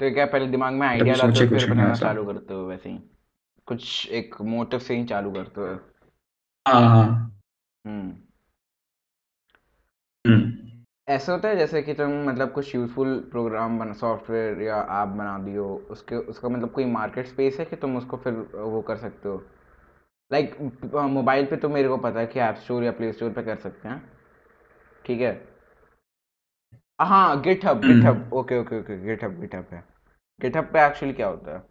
तो क्या पहले दिमाग में आइडिया लाते हो फिर बनाना चालू करते हो वैसे ही? कुछ एक मोटिव से ही चालू करते हो? हाँ हाँ। हम्म। हम्म। ऐसा होता है जैसे कि तुम मतलब कुछ यूजफुल प्रोग्राम बना सॉफ्टवेयर या ऐप बना दियो उसके उसका मतलब कोई मार्केट स्पेस है कि तुम उसको फिर वो कर सकते हो? लाइक मोबाइल पे तो मेरे को पता है कि ऐप स्टोर या प्ले स्टोर पे कर सकते हैं। ठीक है? हाँ GitHub GitHub okay okay okay GitHub GitHub है। गिट हब पे एक्चुअली क्या होता है?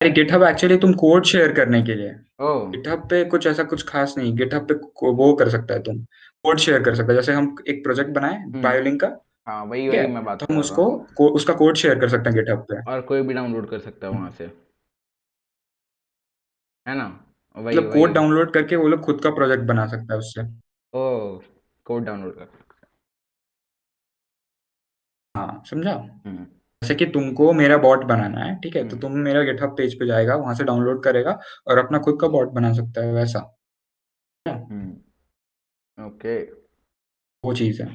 अरे गिटहब एक्चुअली तुम कोड शेयर करने के लिए। गिटहब पे कुछ ऐसा कुछ खास नहीं गिटहब पे वो कर सकता है तुम। कोड शेयर कर सकता है जैसे हम एक प्रोजेक्ट बनाए बायोलिंक हम्म। का। हाँ वही वही मैं बात तो हम उसको को, उसका कोड शेयर कर सकते हैं गिटहब पे। और कोई भी डाउनलोड कर सकता है वहाँ से। है ना? वही मतलब कोड डाउनलोड करके वो लोग खुद का प्रोजेक्ट बना सकता है उससे। ओ कोड डाउनलोड कर। हाँ समझा? हम्म। जैसे कि तुमको मेरा बॉट बनाना है ठीक है? तो हम्म। तुम मेरा गिटहब पेज पे जाएगा वहाँ से डाउनलोड करेगा और अपना खुद का बॉट बना सकता है वैसा। हम्म। ओके। वो चीज़ है।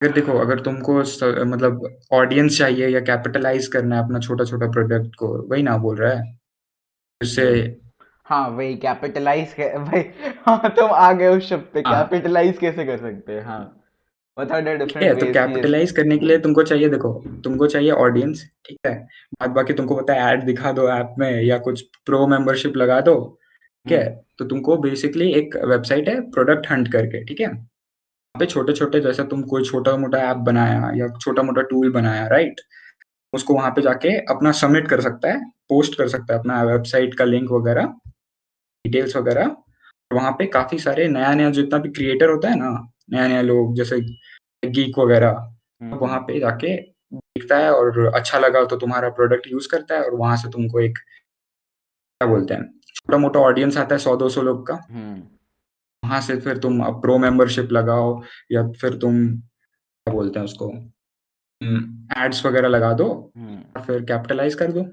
अगर देखो अगर तुमको मतलब ऑडियंस चाहिए या कैपिटलाइज करना है अपना छोटा छोटा प्रोडक्ट को वही ना बोल रहा है? उससे हाँ वही कैपिटलाइज भाई हाँ तुम आ गए उस शब्द पे कैपिटलाइज हाँ। कैसे कर सकते हैं? हाँ। है तो कैपिटलाइज करने के लिए तुमको चाहिए देखो तुमको चाहिए ऑडियंस ठीक है? बाद बाकी तुमको पता है ऐड दिखा दो ऐप में या कुछ प्रो मेंबरशिप लगा दो ठीक है? हम्म। तो तुमको बेसिकली एक वेबसाइट है प्रोडक्ट हंट करके ठीक है? पे छोटे छोटे जैसे तुम कोई छोटा मोटा ऐप बनाया या छोटा मोटा टूल बनाया राइट उसको वहाँ पे जाके अपना सबमिट कर सकता है पोस्ट कर सकता है अपना वेबसाइट का लिंक वगैरह डिटेल्स वगैरह। वहाँ पे काफ़ी सारे नया नया जितना भी क्रिएटर होता है ना नया नया लोग जैसे गीक वगैरह हम्म। वहाँ पे जाके दिखता है और अच्छा लगा तो तुम्हारा प्रोडक्ट यूज़ करता है और वहाँ से तुमको एक क्या बोलते हैं छोटा मोटा ऑडियंस आता है सौ दो सौ लोग का हम्म। वहाँ से फिर तुम प्रो मेंबरशिप लगाओ या फिर तुम क्या बोलते हैं उसको एड्स वगैरह लगा दो हम्म। और फिर कैपिटलाइज कर दो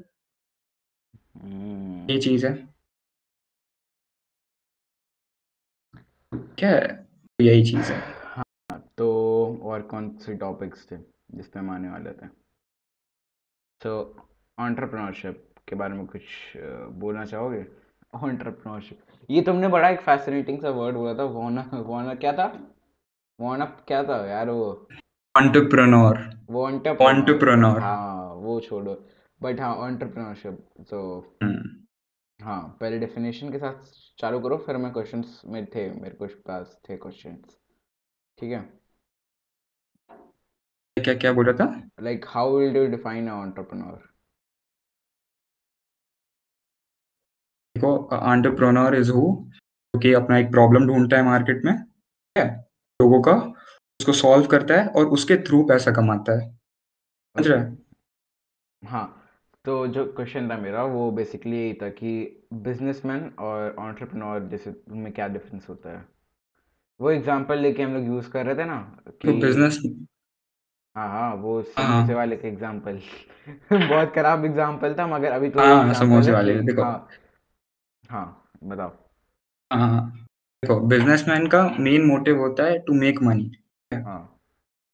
ये चीज़ है क्या है यही चीज़ है। हाँ तो और कौन से टॉपिक्स थे जिस पे हम आने वाले थे? तो ऑन्टरप्रनोरशिप के बारे में कुछ बोलना चाहोगे? ऑन्टरप्रनोरशिप ये तुमने बड़ा एक फैसिनेटिंग सा वर्ड बोला था वॉन वॉन क्या था? वॉन क्या था यार वो? एंटरप्रेन्योर वो एंटरप्रेन्योर हाँ वो छोड़ो। बट हाँ एंटरप्रेन्योरशिप तो हाँ पहले डेफिनेशन के साथ चालू करो फिर मैं क्वेश्चंस में थे मेरे कुछ पास थे क्वेश्चंस ठीक है? क्या क्या बोला था? Like how will do define a entrepreneur देखो एंटरप्रेन्योर इज़ हु कि अपना एक प्रॉब्लम ढूंढता है मार्केट में ठीक है? लोगों का उसको सॉल्व करता है और उसके थ्रू पैसा कमाता है। समझ रहे हाँ। तो जो क्वेश्चन था मेरा वो बेसिकली यही था कि बिजनेसमैन और एंटरप्रेन्योर जैसे उनमें क्या डिफरेंस होता है? वो एग्जांपल लेके हम लोग यूज़ कर रहे थे ना कि तो बिज़नेस हाँ हाँ वो समोसे हाँ। वाले के एग्जांपल बहुत खराब एग्जांपल था मगर अभी तो हाँ समोसे वाले देखो। हाँ हाँ बताओ। हाँ देखो बिजनेसमैन का मेन मोटिव होता है टू मेक मनी हाँ।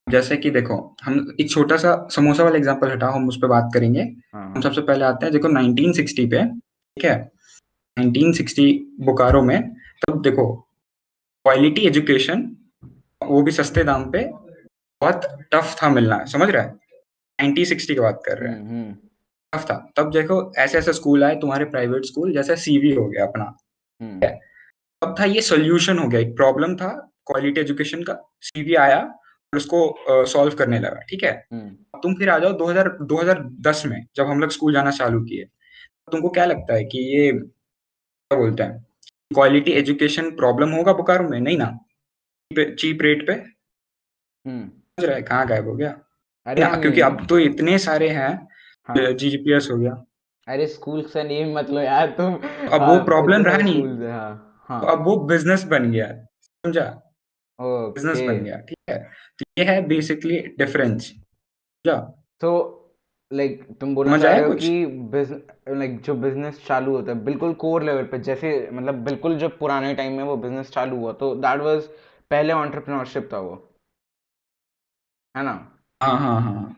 जैसे कि देखो हम एक छोटा सा समोसा वाला एग्जांपल हटाओ हम उस पर बात करेंगे। हाँ। हम सबसे पहले आते हैं देखो 1960 पे ठीक है? 1960 बोकारो में तब देखो क्वालिटी एजुकेशन वो भी सस्ते दाम पे बहुत टफ था मिलना समझ रहा है? 1960 की बात कर रहे हैं। हम्म, हम्म। टफ था। तब देखो ऐसे ऐसे स्कूल आए तुम्हारे प्राइवेट स्कूल जैसे सीवी हो गया अपना हम्म। तब था ये सोल्यूशन हो गया एक प्रॉब्लम था क्वालिटी एजुकेशन का सीवी आया उसको सॉल्व करने लगा ठीक है? हम्म। तुम फिर आ जाओ 2000 2010 में जब हम लोग स्कूल जाना चालू किए तुमको क्या लगता है कि ये क्या बोलते हैं क्वालिटी एजुकेशन प्रॉब्लम होगा बोकारो में? नहीं ना? चीप रेट पे? हम्म। समझ रहा है? कहाँ गायब हो गया? अरे क्योंकि अब तो इतने सारे हैं हाँ। जीपीएस हो गया। अरे स्कूल से नहीं मतलब यार तुम। अब वो प्रॉब्लम हाँ, रहा नहीं। हाँ हाँ। अब वो बिज़नेस बन गया समझा? बिज़नेस बन गया ठीक है। तो ये है बेसिकली डिफरेंस समझा तो लाइक तुम बोलना चाह रहे हो कि लाइक जो बिज़नेस चालू होता है बिल्कुल कोर लेवल पे जैसे मतलब बिल्कुल जब पुराने टाइम में वो बिज़नेस चालू हुआ तो दैट वाज पहले एंटरप्रेन्योरशिप था वो। है ना? हाँ हाँ हाँ।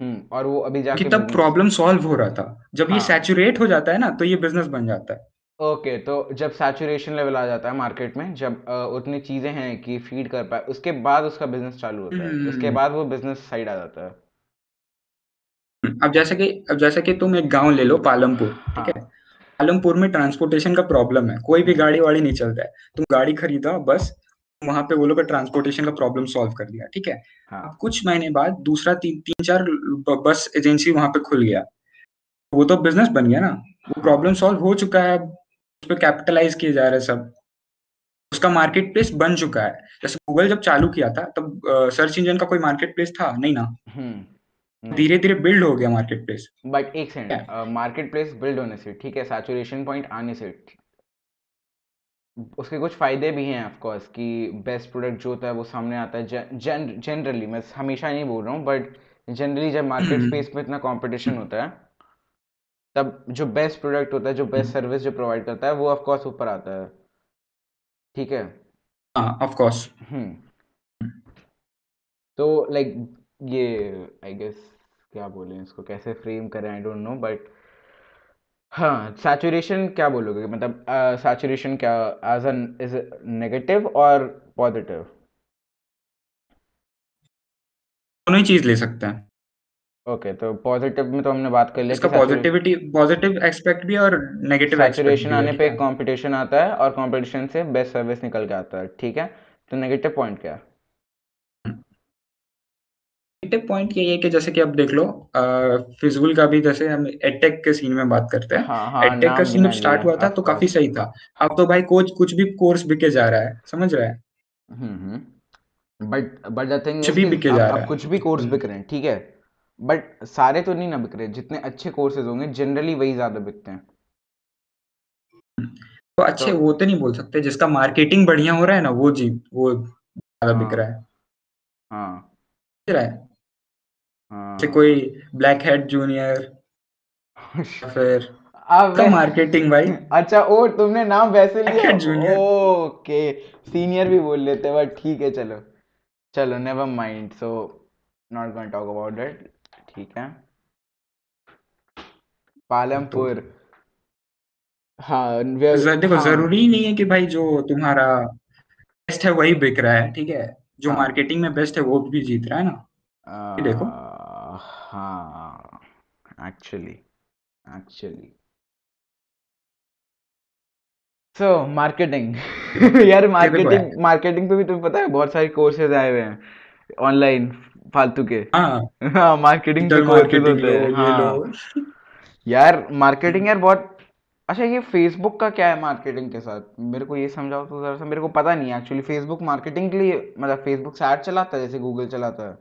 हम्म और वो अभी जाके तब प्रॉब्लम सॉल्व हो रहा था। जब ये सैचुरेट हाँ। हो जाता है ना तो ये बिज़नेस बन जाता है। ओके तो जब सैचुरेशन लेवल आ जाता है मार्केट में जब उतनी चीज़ें हैं कि फ़ीड कर पाए उसके बाद उसका बिज़नेस चालू होता है। उसके हम्म। बाद वो बिज़नेस साइड आ जाता है। अब जैसे कि अब जैसे कि तुम एक गाँव ले लो पालमपुर ठीक है? हाँ। पालमपुर में ट्रांसपोर्टेशन का प्रॉब्लम है कोई भी गाड़ी वाड़ी नहीं चलता है। तुम गाड़ी खरीदा बस वहाँ पे वो लोग ट्रांसपोर्टेशन का प्रॉब्लम सॉल्व कर दिया ठीक है? हाँ. कुछ महीने बाद दूसरा तीन तीन चार बस एजेंसी वहाँ पे खुल गया। वो तो बिज़नेस बन गया ना। वो प्रॉब्लम सॉल्व हो चुका है उस पर कैपिटलाइज किए जा रहे हैं सब। उसका मार्केट प्लेस बन चुका है। जैसे गूगल जब चालू किया था तब सर्च इंजन का कोई मार्केट प्लेस था? नहीं ना। धीरे धीरे बिल्ड हो गया मार्केट प्लेस बट एक सेकंड मार्केट प्लेस बिल्ड होने से ठीक है सैचुरेशन पॉइंट आने से उसके कुछ फ़ायदे भी हैं ऑफ़ कोर्स कि बेस्ट प्रोडक्ट जो होता है वो सामने आता है। जनरली मैं हमेशा नहीं बोल रहा हूँ बट जनरली जब मार्केट स्पेस में इतना कंपटीशन होता है तब जो बेस्ट प्रोडक्ट होता है जो बेस्ट सर्विस जो प्रोवाइड करता है वो ऑफ़ कोर्स ऊपर आता है। ठीक है? हाँ ऑफ़ कोर्स हम्म। तो लाइक ये आई गेस क्या बोले इसको कैसे फ्रेम करें आई डोंट नो बट हाँ सैचुरेशन क्या बोलोगे? मतलब सैचुरेशन क्या एज एन इज़ नेगेटिव और पॉजिटिव दोनों ही चीज़ ले सकते हैं। ओके तो पॉजिटिव में तो हमने बात कर लिया इसका पॉजिटिविटी पॉजिटिव एक्सपेक्ट भी और नेगेटिव सैचुरेशन आने पे कंपटीशन आता है और कंपटीशन से बेस्ट सर्विस निकल के आता है ठीक है? तो नेगेटिव पॉइंट क्या नेगेटिव पॉइंट ये है कि जैसे कि अब देख लो फिजिबल का भी जैसे हम एडटेक के सीन में बात करते हैं। हाँ, हाँ, एडटेक का सीन जब स्टार्ट हुआ था तो काफ़ी सही था। अब तो भाई कोच कुछ भी कोर्स बिके जा रहा है समझ रहा है? बट बट द थिंग कुछ भी बिके जा रहा है। कुछ भी कोर्स बिक रहे हैं ठीक है? बट सारे तो नहीं ना बिक रहे जितने अच्छे कोर्सेज होंगे जनरली वही ज़्यादा बिकते हैं। तो अच्छे तो, वो तो नहीं बोल सकते जिसका मार्केटिंग बढ़िया हो रहा है ना वो जी वो ज़्यादा बिक हाँ। रहा है। हाँ। रहा है। जैसे हाँ। कोई ब्लैक हेड जूनियर फिर अब तो मार्केटिंग भाई। अच्छा ओ तुमने नाम वैसे लिया? जूनियर ओके सीनियर भी बोल लेते बट ठीक है चलो। चलो never mind so not going talk about that ठीक है? पालमपुर। हाँ देखो हाँ, ज़रूरी नहीं है कि भाई जो तुम्हारा बेस्ट है वही बिक रहा है ठीक है? जो हाँ, मार्केटिंग में बेस्ट है वो भी जीत रहा है ना? आ, देखो। हाँ एक्चुअली एक्चुअली सो मार्केटिंग यार मार्केटिंग मार्केटिंग पे भी तुम्हें पता है बहुत सारे कोर्सेज आए हुए हैं। ऑनलाइन फालतू के। हाँ। हाँ मार्केटिंग के कोर्सेज होते हैं। हाँ। यार मार्केटिंग यार बहुत अच्छा ये फेसबुक का क्या है मार्केटिंग के साथ? मेरे को ये समझाओ तो जरा सा। मेरे को पता नहीं एक्चुअली फेसबुक मार्केटिंग के लिए मतलब फेसबुक से ऐड चलाता है जैसे गूगल चलाता है?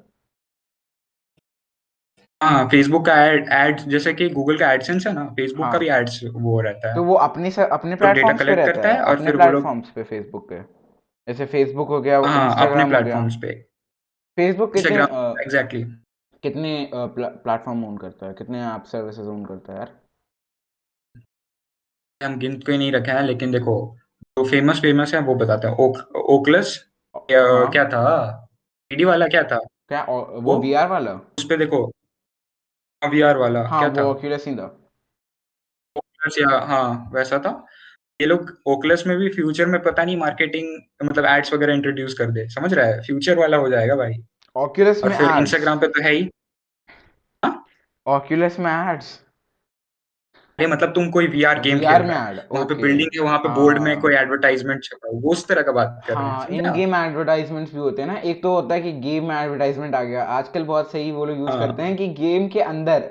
हाँ फेसबुक का एड एड जैसे कि गूगल का एडसेंस है ना फेसबुक हाँ. का भी एड्स वो रहता है। तो वो अपने से अपने प्लेटफॉर्म्स पे रहता है? और फिर प्लेटफॉर्म्स पे फेसबुक के। जैसे फेसबुक हो गया हाँ, अपने प्लेटफॉर्म्स पे। फेसबुक कितने एग्जैक्टली कितने प्लेटफॉर्म ओन करता है? कितने ऐप सर्विसेज़ ओन करता है यार? हम गिन के नहीं रखे हैं लेकिन देखो जो फ़ेमस फ़ेमस है वो बताते हैं। ओक, ओकलस हाँ. क्या था? ईडी वाला क्या था? क्या वो वीआर वाला? उस पे देखो वीआर वाला हाँ क्या वो था था। ओकलस या हाँ वैसा था। ये लोग ओकलस में भी फ्यूचर में पता नहीं मार्केटिंग मतलब एड्स वगैरह इंट्रोड्यूस कर दे। समझ रहा है? फ्यूचर वाला हो जाएगा भाई। ओक्यूलस में फिर इंस्टाग्राम पे तो है ही। ओक्यूलस में एड्स ये मतलब तुम कोई वीआर गेम खेल रहे हो। वहाँ पे बिल्डिंग है वहाँ पे बोर्ड में हाँ। कोई एडवर्टाइजमेंट छपा है। वो उस तरह का बात कर रहे हैं हाँ इन गेम एडवर्टाइजमेंट्स भी होते हैं ना। एक तो होता है कि गेम में एडवर्टाइजमेंट आ गया। आजकल बहुत सही वो लोग यूज़ हाँ। करते हैं कि गेम के अंदर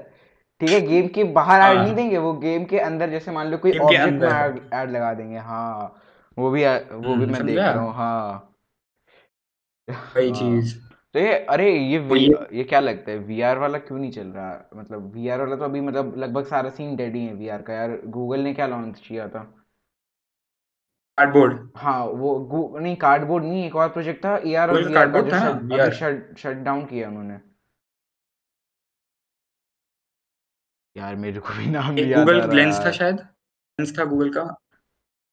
ठीक है गेम के बाहर ऐड नहीं देंगे वो गेम के अंदर जैसे मान लो कोई ऑब्जेक्ट में ऐड लगा देंगे हाँ। वो भी वो भी हम्म, मैं देख रहा हूँ हाँ। वही चीज़। तो ये अरे ये वी, ये क्या लगता है? वीआर वाला क्यों नहीं चल रहा? मतलब वीआर वाला तो अभी मतलब लगभग सारा सीन डेड ही है वीआर का यार। गूगल ने क्या लॉन्च किया था? कार्डबोर्ड हाँ वो नहीं कार्डबोर्ड नहीं एक और प्रोजेक्ट था एआर और वीआर का जो शट डाउन किया उन्होंने। यार मेरे को भी नाम याद गूगल लेंस था शायद? लेंस था गूगल का?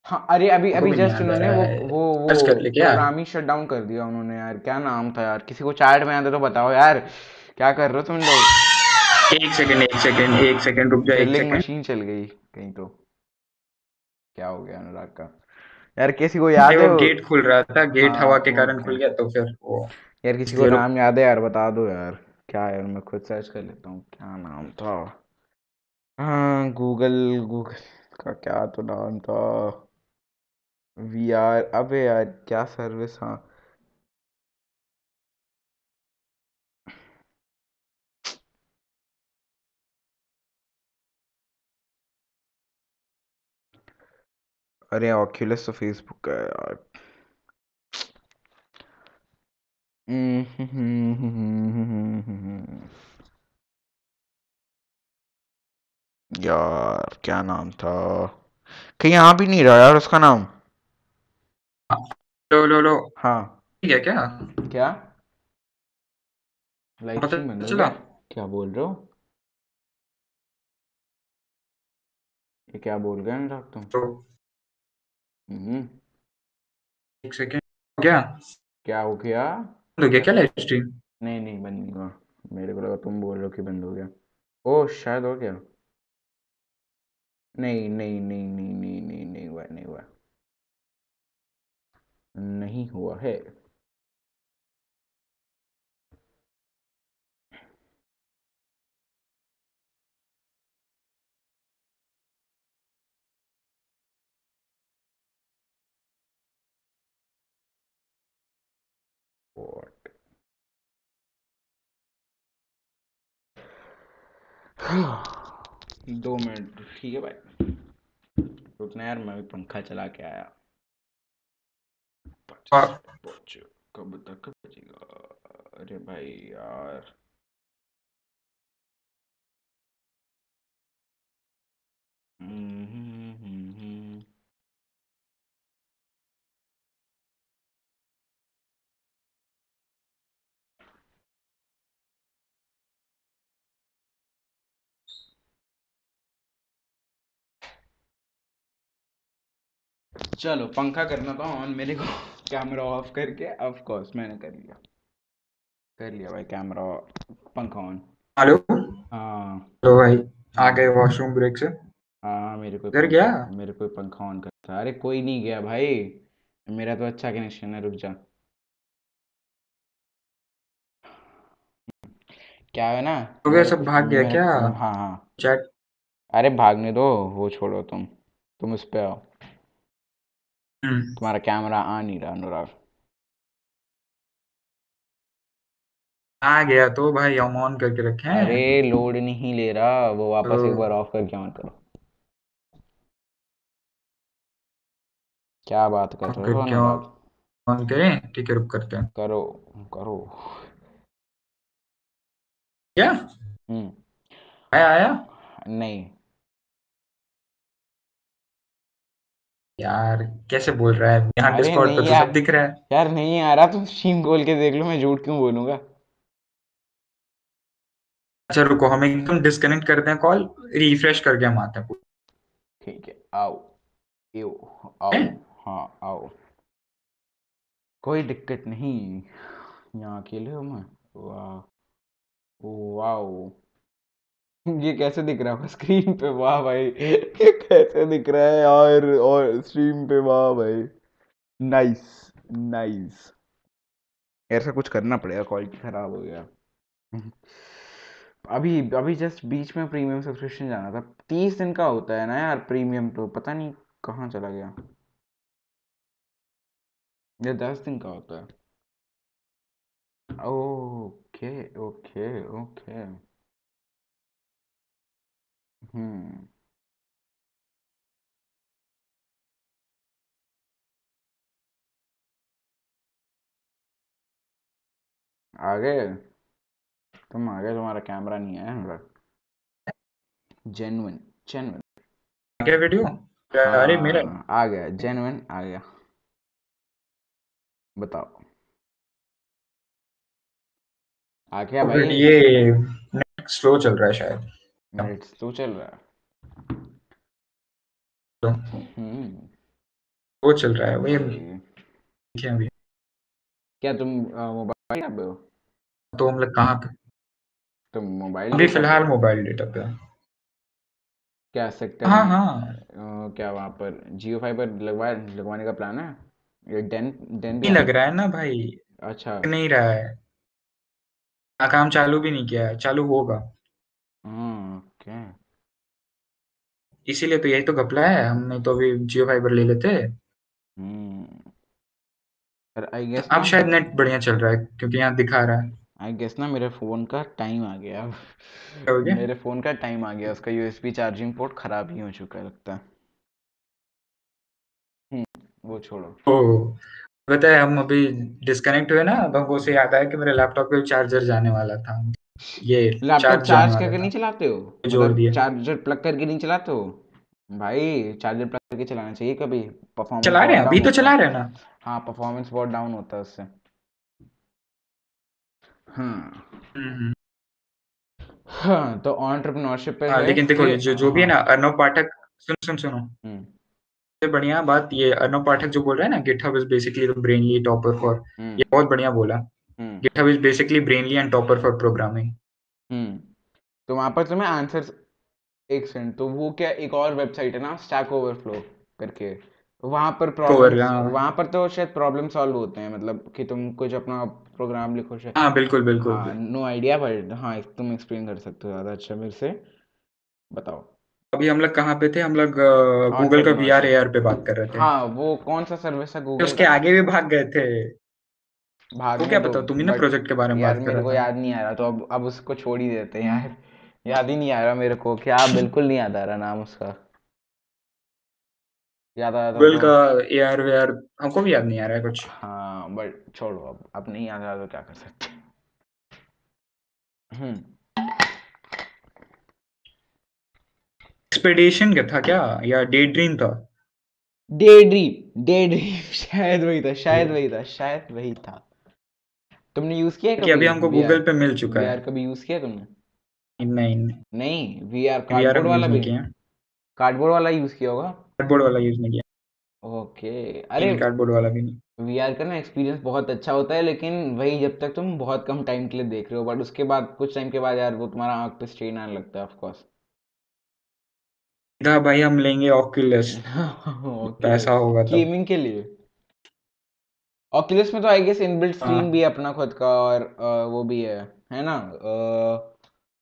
हाँ अरे अभी अभी जस्ट उन्होंने वो वो वो प्रोग्राम ही शट डाउन कर दिया उन्होंने यार। क्या नाम था यार? किसी को चैट में आते तो बताओ यार। क्या कर रहे हो तुम लोग? एक सेकंड एक सेकंड एक सेकंड रुक जा एक सेकंड मशीन चल गई कहीं तो। क्या हो गया अनुराग का? यार किसी को याद है? गेट खुल रहा था गेट हाँ, हवा के कारण खुल गया तो फिर वो यार किसी को नाम याद है यार बता दो यार। क्या यार मैं खुद सर्च कर लेता हूँ। क्या नाम था? हाँ, गूगल गूगल का क्या तो नाम था। वी आर अबे यार क्या सर्विस हाँ। अरे ऑक्यूलस तो फेसबुक का है यार। हम्म, हम्म, हम्म, हम्म, हम्म, हम्म, हम्म।, हम्म, हम्म। यार क्या नाम था? कहीं यहाँ भी नहीं रहा यार उसका नाम। लो लो लो। हाँ। ठीक है क्या? क्या? स्ट्रीम बंद हो क्या बोल रहे हो? ये क्या बोल गए अनुराग तुम तो हम्म। एक सेकंड क्या क्या हो गया? हो गया क्या लाइव स्ट्रीम नहीं नहीं बंद नहीं हुआ। मेरे को लगा तुम बोल रहे हो कि बंद हो गया। ओ शायद हो गया। नहीं नहीं नहीं नहीं नहीं नहीं नहीं हुआ नहीं हुआ नहीं हुआ है What? दो मिनट ठीक है भाई? रुकना यार मैं भी पंखा चला के आया। कब तक बचेगा अरे भाई यार। हम्म हम्म हम्म, चलो पंखा करना था ऑन मेरे को कैमरा ऑफ़ करके ऑफ़ कोर्स मैंने कर लिया। कर लिया भाई कैमरा पंखा ऑन हेलो? हाँ। हेलो भाई आ गए वॉशरूम ब्रेक से? हाँ मेरे को घर गया? मेरे को पंखा ऑन करता अरे कोई नहीं गया भाई। मेरा तो अच्छा कनेक्शन है रुक जा। क्या है ना? हो गया सब भाग गया क्या? हाँ हाँ। चैट अरे भागने दो वो छोड़ो तुम। तुम उस पे आओ। तुम्हारा कैमरा आ नहीं रहा अनुराग आ गया तो भाई हम ऑन करके रखे हैं। अरे लोड नहीं ले रहा। वो वापस तो... एक बार ऑफ़ करके ऑन करो। क्या बात कर रहे हो ऑन करें? ठीक है रुक करते हैं। करो करो। क्या? हम्म। आया आया? नहीं। यार कैसे बोल रहा है? यहाँ डिस्कॉर्ड पे तो सब दिख रहा है। यार नहीं आ रहा तुम स्ट्रीम खोल के देख लो मैं झूठ क्यों बोलूँगा? अच्छा रुको हम एकदम डिस्कनेक्ट करते हैं कॉल रिफ्रेश करके हम आते हैं। ठीक है आओ। यो आओ। हाँ? आओ। कोई दिक्कत नहीं। यहाँ अकेले हो मैं। वाह वाह ये कैसे दिख रहा है? स्क्रीन पे, वाह भाई। ये कैसे दिख रहा है और और स्ट्रीम पे, वाह भाई। नाइस नाइस ऐसा कुछ करना पड़ेगा क्वालिटी खराब हो गया। अभी अभी जस्ट बीच में प्रीमियम सब्सक्रिप्शन जाना था। तीस दिन का होता है ना यार प्रीमियम तो पता नहीं कहाँ चला गया। ये दस दिन का होता है। Okay okay okay. हम्म आ गए तुम आ गए तुम्हारा कैमरा नहीं है हमरा जेन्युइन जेन्युइन आ गया वीडियो अरे मेरा हाँ, आ गया जेन्युइन आ गया. बताओ. आ गया भाई? ये नेट स्लो चल रहा है शायद. नेट स्लो चल रहा है तो वो चल रहा है वही क्या अभी क्या तुम मोबाइल पे हो तो हम लोग कहाँ पे तुम मोबाइल अभी फ़िलहाल मोबाइल डेटा पे क्या सकते हाँ हाँ क्या वहाँ पर जियो फाइबर लगवा लगवाने का प्लान है ये डेन डेन नहीं लग रहा है ना भाई अच्छा नहीं रहा है काम चालू भी नहीं किया है चालू होगा ओके इसीलिए तो यही तो घपला है हमने तो अभी जियो फाइबर ले लेते। हम्म। पर आई गेस अब शायद नेट बढ़िया चल रहा है क्योंकि यहाँ दिखा रहा है। आई गेस ना मेरे फ़ोन का टाइम आ गया अब। मेरे फ़ोन का टाइम आ गया उसका यूएसबी चार्जिंग पोर्ट ख़राब ही हो चुका है लगता है। वो छोड़ो। ओ पता है हम अभी डिस्कनेक्ट हुए ना तो हमको उसे याद आया कि मेरे लैपटॉप पे चार्जर जाने वाला था। ये लैपटॉप चार्ज करके नहीं चलाते हो? जोड़ मतलब दिया चार्जर प्लग करके नहीं चलाते हो? भाई चार्जर प्लग करके चलाना चाहिए कभी। परफॉर्मेंस चला रहे हैं अभी तो चला रहे हैं ना। हाँ परफॉर्मेंस बहुत डाउन होता है उससे। हाँ हम्म। हाँ तो ऑन्टरप्रेन्योरशिप पे हाँ, लेकिन देखो जो जो भी है ना हाँ। अर्नव पाठक सुन सुन सुनो। हम्म। सबसे बढ़िया बात ये अर्नव पाठक जो बोल रहा है ना GitHub is basically the Brainly Toppr for ये बहुत बढ़िया बोला। GitHub is basically Brainly and Toppr for programming तो वहाँ पर तुम्हें आंसर एक सेकंड तो वो क्या एक और वेबसाइट है ना स्टैक ओवरफ्लो करके? वहाँ पर प्रॉब्लम हाँ। वहाँ पर तो शायद प्रॉब्लम सॉल्व होते हैं मतलब कि तुम कुछ अपना प्रोग्राम लिखो शायद। हाँ बिल्कुल बिल्कुल। हाँ नो आइडिया बट हाँ तुम एक्सप्लेन कर सकते हो ज़्यादा अच्छा मेरे से। बताओ। अभी हम लोग कहाँ पे थे? हम लोग गूगल का वी आर ए आर पे बात कर रहे थे। हाँ वो कौन सा सर्विस है गूगल उसके आगे भी भाग गए थे। तो क्या पता तुम ही ना प्रोजेक्ट के बारे में बात कर मेरे को याद नहीं आ रहा तो अब अब उसको छोड़ ही देते हैं यार। याद ही नहीं आ रहा मेरे को क्या बिल्कुल नहीं याद आ रहा नाम उसका। याद आया गूगल का ए आर वे आर हमको भी याद नहीं आ रहा है कुछ। हाँ बट छोड़ो अब। अब नहीं याद आ रहा तो क्या कर सकते हम्म। एक्सपेडिशन क्या था क्या? या डे ड्रीम था? डे ड्रीम डे ड्रीम शायद वही था शायद वही था शायद वही था। तुमने यूज़ किया कभी अभी हमको गूगल पे मिल चुका है। कभी यूज़ किया तुमने? नहीं नहीं। वीआर कार्डबोर्ड वाला भी किया। कार्डबोर्ड वाला यूज़ किया होगा? कार्डबोर्ड वाला यूज़ नहीं किया। ओके अरे कार्डबोर्ड वाला भी नहीं। वीआर का ना एक्सपीरियंस बहुत अच्छा होता है लेकिन वही जब तक तुम बहुत कम टाइम के लिए देख रहे हो बट उसके बाद कुछ टाइम के बाद यार वो तुम्हारा आँख पे स्ट्रेन आने लगता है ऑफ़ कोर्स हाँ भाई हम लेंगे ऑक्यूलस पैसा होगा गेमिंग के लिए? ऑक्यूलस में तो आई गेस इनबिल्ट स्क्रीन भी है अपना खुद का और वो भी है है ना?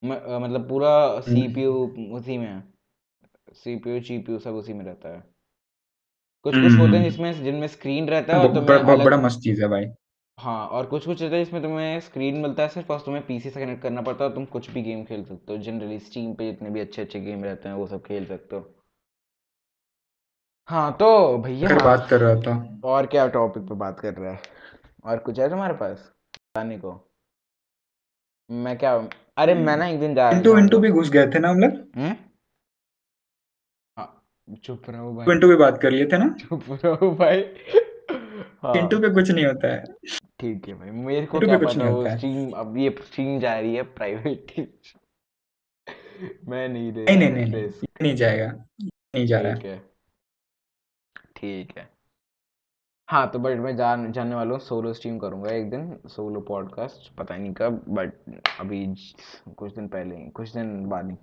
मतलब पूरा सीपीयू हम्म। उसी में है। सीपीयू जीपीयू सब उसी में रहता है। कुछ कुछ होते हैं जिसमें जिनमें स्क्रीन रहता है और तुम्हें बड़ा, बड़ा मस्त चीज़ है भाई। हाँ और कुछ कुछ रहता है जिसमें तुम्हें स्क्रीन मिलता है सिर्फ़ और तुम्हें पीसी से कनेक्ट करना पड़ता है तुम कुछ भी गेम खेल सकते हो। जनरली स्टीम पे जितने भी अच्छे अच्छे गेम रहते हैं वो सब खेल सकते हो। हाँ तो भैया बात कर रहा था। और क्या टॉपिक पे बात कर रहा है? और कुछ है तुम्हारे पास बताने को? मैं क्या अरे मैं ना एक दिन जा इंटू इंटू भी घुस गए थे ना हम लोग? हम्म? चुप रहो भाई। पिंटू भी बात कर लिए थे ना? चुप रहो भाई। हाँ। पिंटू पे कुछ नहीं होता है। ठीक है भाई मेरे को क्या पता वो स्ट्रीम अब ये स्ट्रीम जा रही है प्राइवेट मैं नहीं दे नहीं नहीं नहीं नहीं जाएगा। नहीं जा रहा है। ठीक है। हाँ तो बट मैं जान जानने वाला हूँ सोलो स्ट्रीम करूँगा एक दिन सोलो पॉडकास्ट पता नहीं कब बट अभी कुछ दिन पहले ही कुछ दिन बाद ही।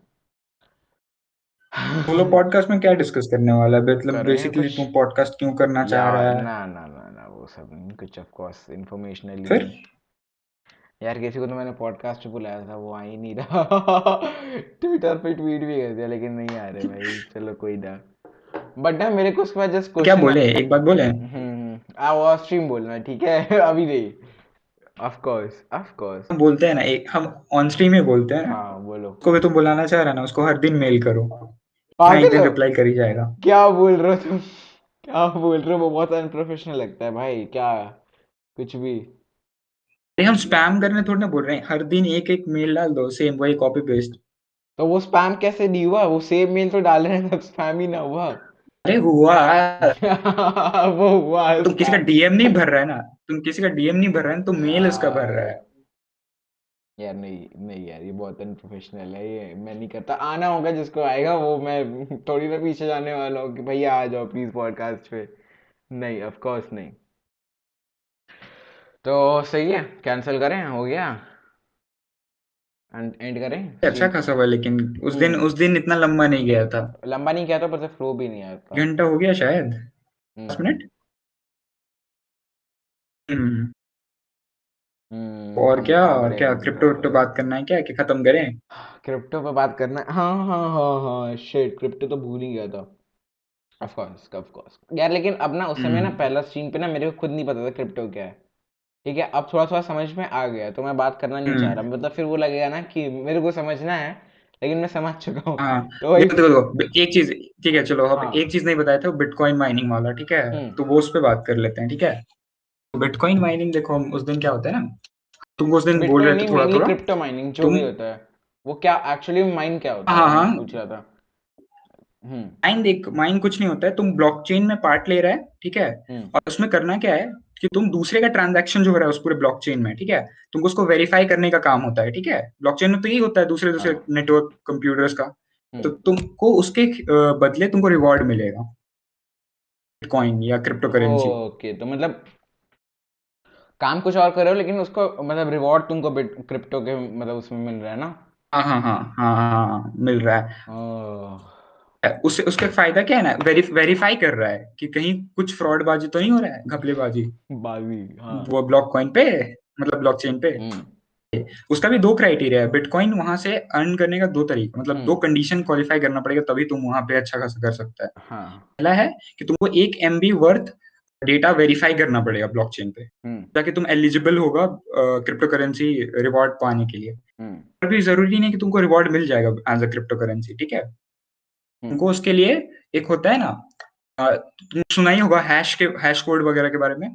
सोलो पॉडकास्ट में क्या डिस्कस करने वाला है? मतलब बेसिकली तू पॉडकास्ट क्यों करना चाह रहा है? ना ना ना ना वो सब नहीं कुछ ऑफ़ कोर्स इंफॉर्मेशनली फिर? यार किसी को तो मैंने पॉडकास्ट पे बुलाया था वो आ ही नहीं रहा। ट्विटर पे ट्वीट भी कर दिया लेकिन नहीं आ रहे भाई चलो कोई ना। बट ना मेरे को उसके बाद जस्ट क्या बोले? एक बात बोले? हम्म आ वो स्ट्रीम बोलना ठीक है? अभी नहीं। ऑफ़ कोर्स ऑफ़ कोर्स बोलते हैं ना एक हम ऑन स्ट्रीम ही बोलते हैं हाँ बोलो। को भी तुम बुलाना चाह रहा ना उसको हर दिन मेल करो। पागल रिप्लाई कर ही जाएगा। क्या बोल रहे हो तुम? क्या बोल रहे हो? वो बहुत अनप्रोफेशनल लगता है भाई क्या? कुछ भी। नहीं हम स्पैम करने थोड़ी ना बोल रहे हैं। हर दिन एक एक मेल डाल दो सेम वही कॉपी पेस्ट तो वो स्पैम कैसे नहीं हुआ? वो सेम मेल तो डाल रहे हैं तब स्पैम ही ना हुआ। अरे हुआ। वो हुआ तुम किसी का डीएम नहीं भर रहा है ना? तुम किसी का डीएम नहीं भर रहा है तो मेल उसका भर रहा है। यार नहीं नहीं यार ये बहुत अनप्रोफेशनल है ये मैं नहीं करता। आना होगा जिसको आएगा वो मैं थोड़ी ना पीछे जाने वाला हूँ कि भैया आ जाओ प्लीज़ पॉडकास्ट पे। नहीं ऑफ़ कोर्स नहीं। तो सही है कैंसिल करें हो गया। एंड करें? अच्छा खासा हुआ लेकिन उस दिन हम्म। उस दिन इतना लंबा नहीं गया था। लंबा नहीं गया था पर फ्लो भी नहीं आया था। घंटा हो गया शायद। हम्म। दस मिनट? हम्म हम्म, और क्या? और क्या? क्रिप्टो विप्टो बात करना है क्या? कि खत्म करें? क्रिप्टो पे बात करना है। हाँ हाँ हाँ हाँ शेट क्रिप्टो तो भूल ही गया था। ऑफ़ कोर्स ऑफ़ कोर्स यार लेकिन अब ना उस समय ना। पहला स्ट्रीम पे ना मेरे को खुद नहीं पता था क्रिप्टो क्या है। ठीक है अब थोड़ा थोड़ा समझ में आ गया तो मैं बात करना नहीं चाह रहा। हम्म। मतलब फिर वो लगेगा ना कि मेरे को समझना है लेकिन मैं समझ चुका हूँ। हाँ तो वही देखो देखो एक चीज़ ठीक है चलो अब हाँ। एक चीज़ नहीं बताया था बिटकॉइन माइनिंग वाला ठीक है? हम्म। तो वो उस पर बात कर लेते हैं ठीक है? तो बिटकॉइन माइनिंग देखो हम उस दिन क्या होता है ना? तुम उस दिन बोल रहे थे थोड़ा थोड़ा। क्रिप्टो माइनिंग जो भी होता है। वो क्या एक्चुअली माइन क्या होता हाँ? है हाँ। पूछ रहा था। हम्म। माइन देख माइन कुछ नहीं होता है तुम ब्लॉकचेन में पार्ट ले रहा है ठीक है? हम्म। और उसमें करना क्या है? कि तुम दूसरे का ट्रांजैक्शन जो हो रहा है उस पूरे ब्लॉकचेन में ठीक है? तुमको उसको वेरीफाई करने का काम होता है ठीक है? ब्लॉकचेन में तो यही होता है दूसरे दूसरे नेटवर्क कंप्यूटर्स का। तो हम्म तुमको उसके बदले तुमको रिवॉर्ड मिलेगा। बिटकॉइन या क्रिप्टो करेंसी ओके तो मतलब काम कुछ और कर रहे हो लेकिन उसको मतलब रिवॉर्ड तुमको क्रिप्टो के मतलब उसमें मिल रहा है ना? हाँ हाँ हाँ हाँ हाँ हाँ, मिल रहा है। उससे उसका फ़ायदा क्या है ना? वेरी वेरीफाई कर रहा है कि कहीं कुछ फ्रॉडबाजी तो नहीं हो रहा है? घपलेबाजी। बाजी हाँ। वो ब्लॉक कॉइन पे मतलब ब्लॉकचेन पे। हम्म। उसका भी दो क्राइटेरिया है। बिटकॉइन वहाँ से अर्न करने का दो तरीका मतलब दो हम्म कंडीशन क्वालिफाई करना पड़ेगा तभी तुम वहाँ पे अच्छा खासा कर सकता है। हाँ। पहला है कि तुमको एक एमबी वर्थ डेटा वेरीफाई करना पड़ेगा ब्लॉकचेन पे। हम्म। ताकि तुम एलिजिबल होगा क्रिप्टो करेंसी रिवॉर्ड पाने के लिए। पर भी ज़रूरी नहीं कि तुमको रिवॉर्ड मिल जाएगा एज अ क्रिप्टो करेंसी ठीक है? हम्म। तुमको उसके लिए एक होता है ना सुना ही होगा हैश के हैश कोड वगैरह के बारे में?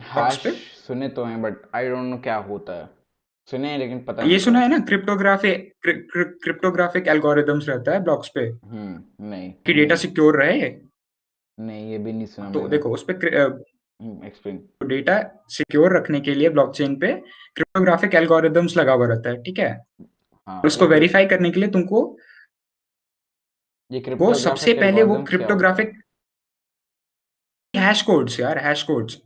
हैश पे? सुने तो हैं बट आई डोंट नो क्या होता है। सुने हैं लेकिन पता ये सुना है ना क्रिप्टोग्राफिक क्रिप्टोग्राफिक एल्गोरिदम्स रहता है ब्लॉक्स पे। हम्म नहीं कि डेटा सिक्योर रहे नहीं ये भी नहीं सुना तो देखो उस पे एक्सप्लेन तो डेटा सिक्योर रखने के लिए ब्लॉकचेन पे क्रिप्टोग्राफिक एल्गोरिदम्स लगा हुआ रहता है ठीक है? हाँ उसको वेरीफाई करने के लिए तुमको ये वो सबसे पहले वो क्या क्रिप्टोग्राफिक हैश कोड्स यार हैश कोड्स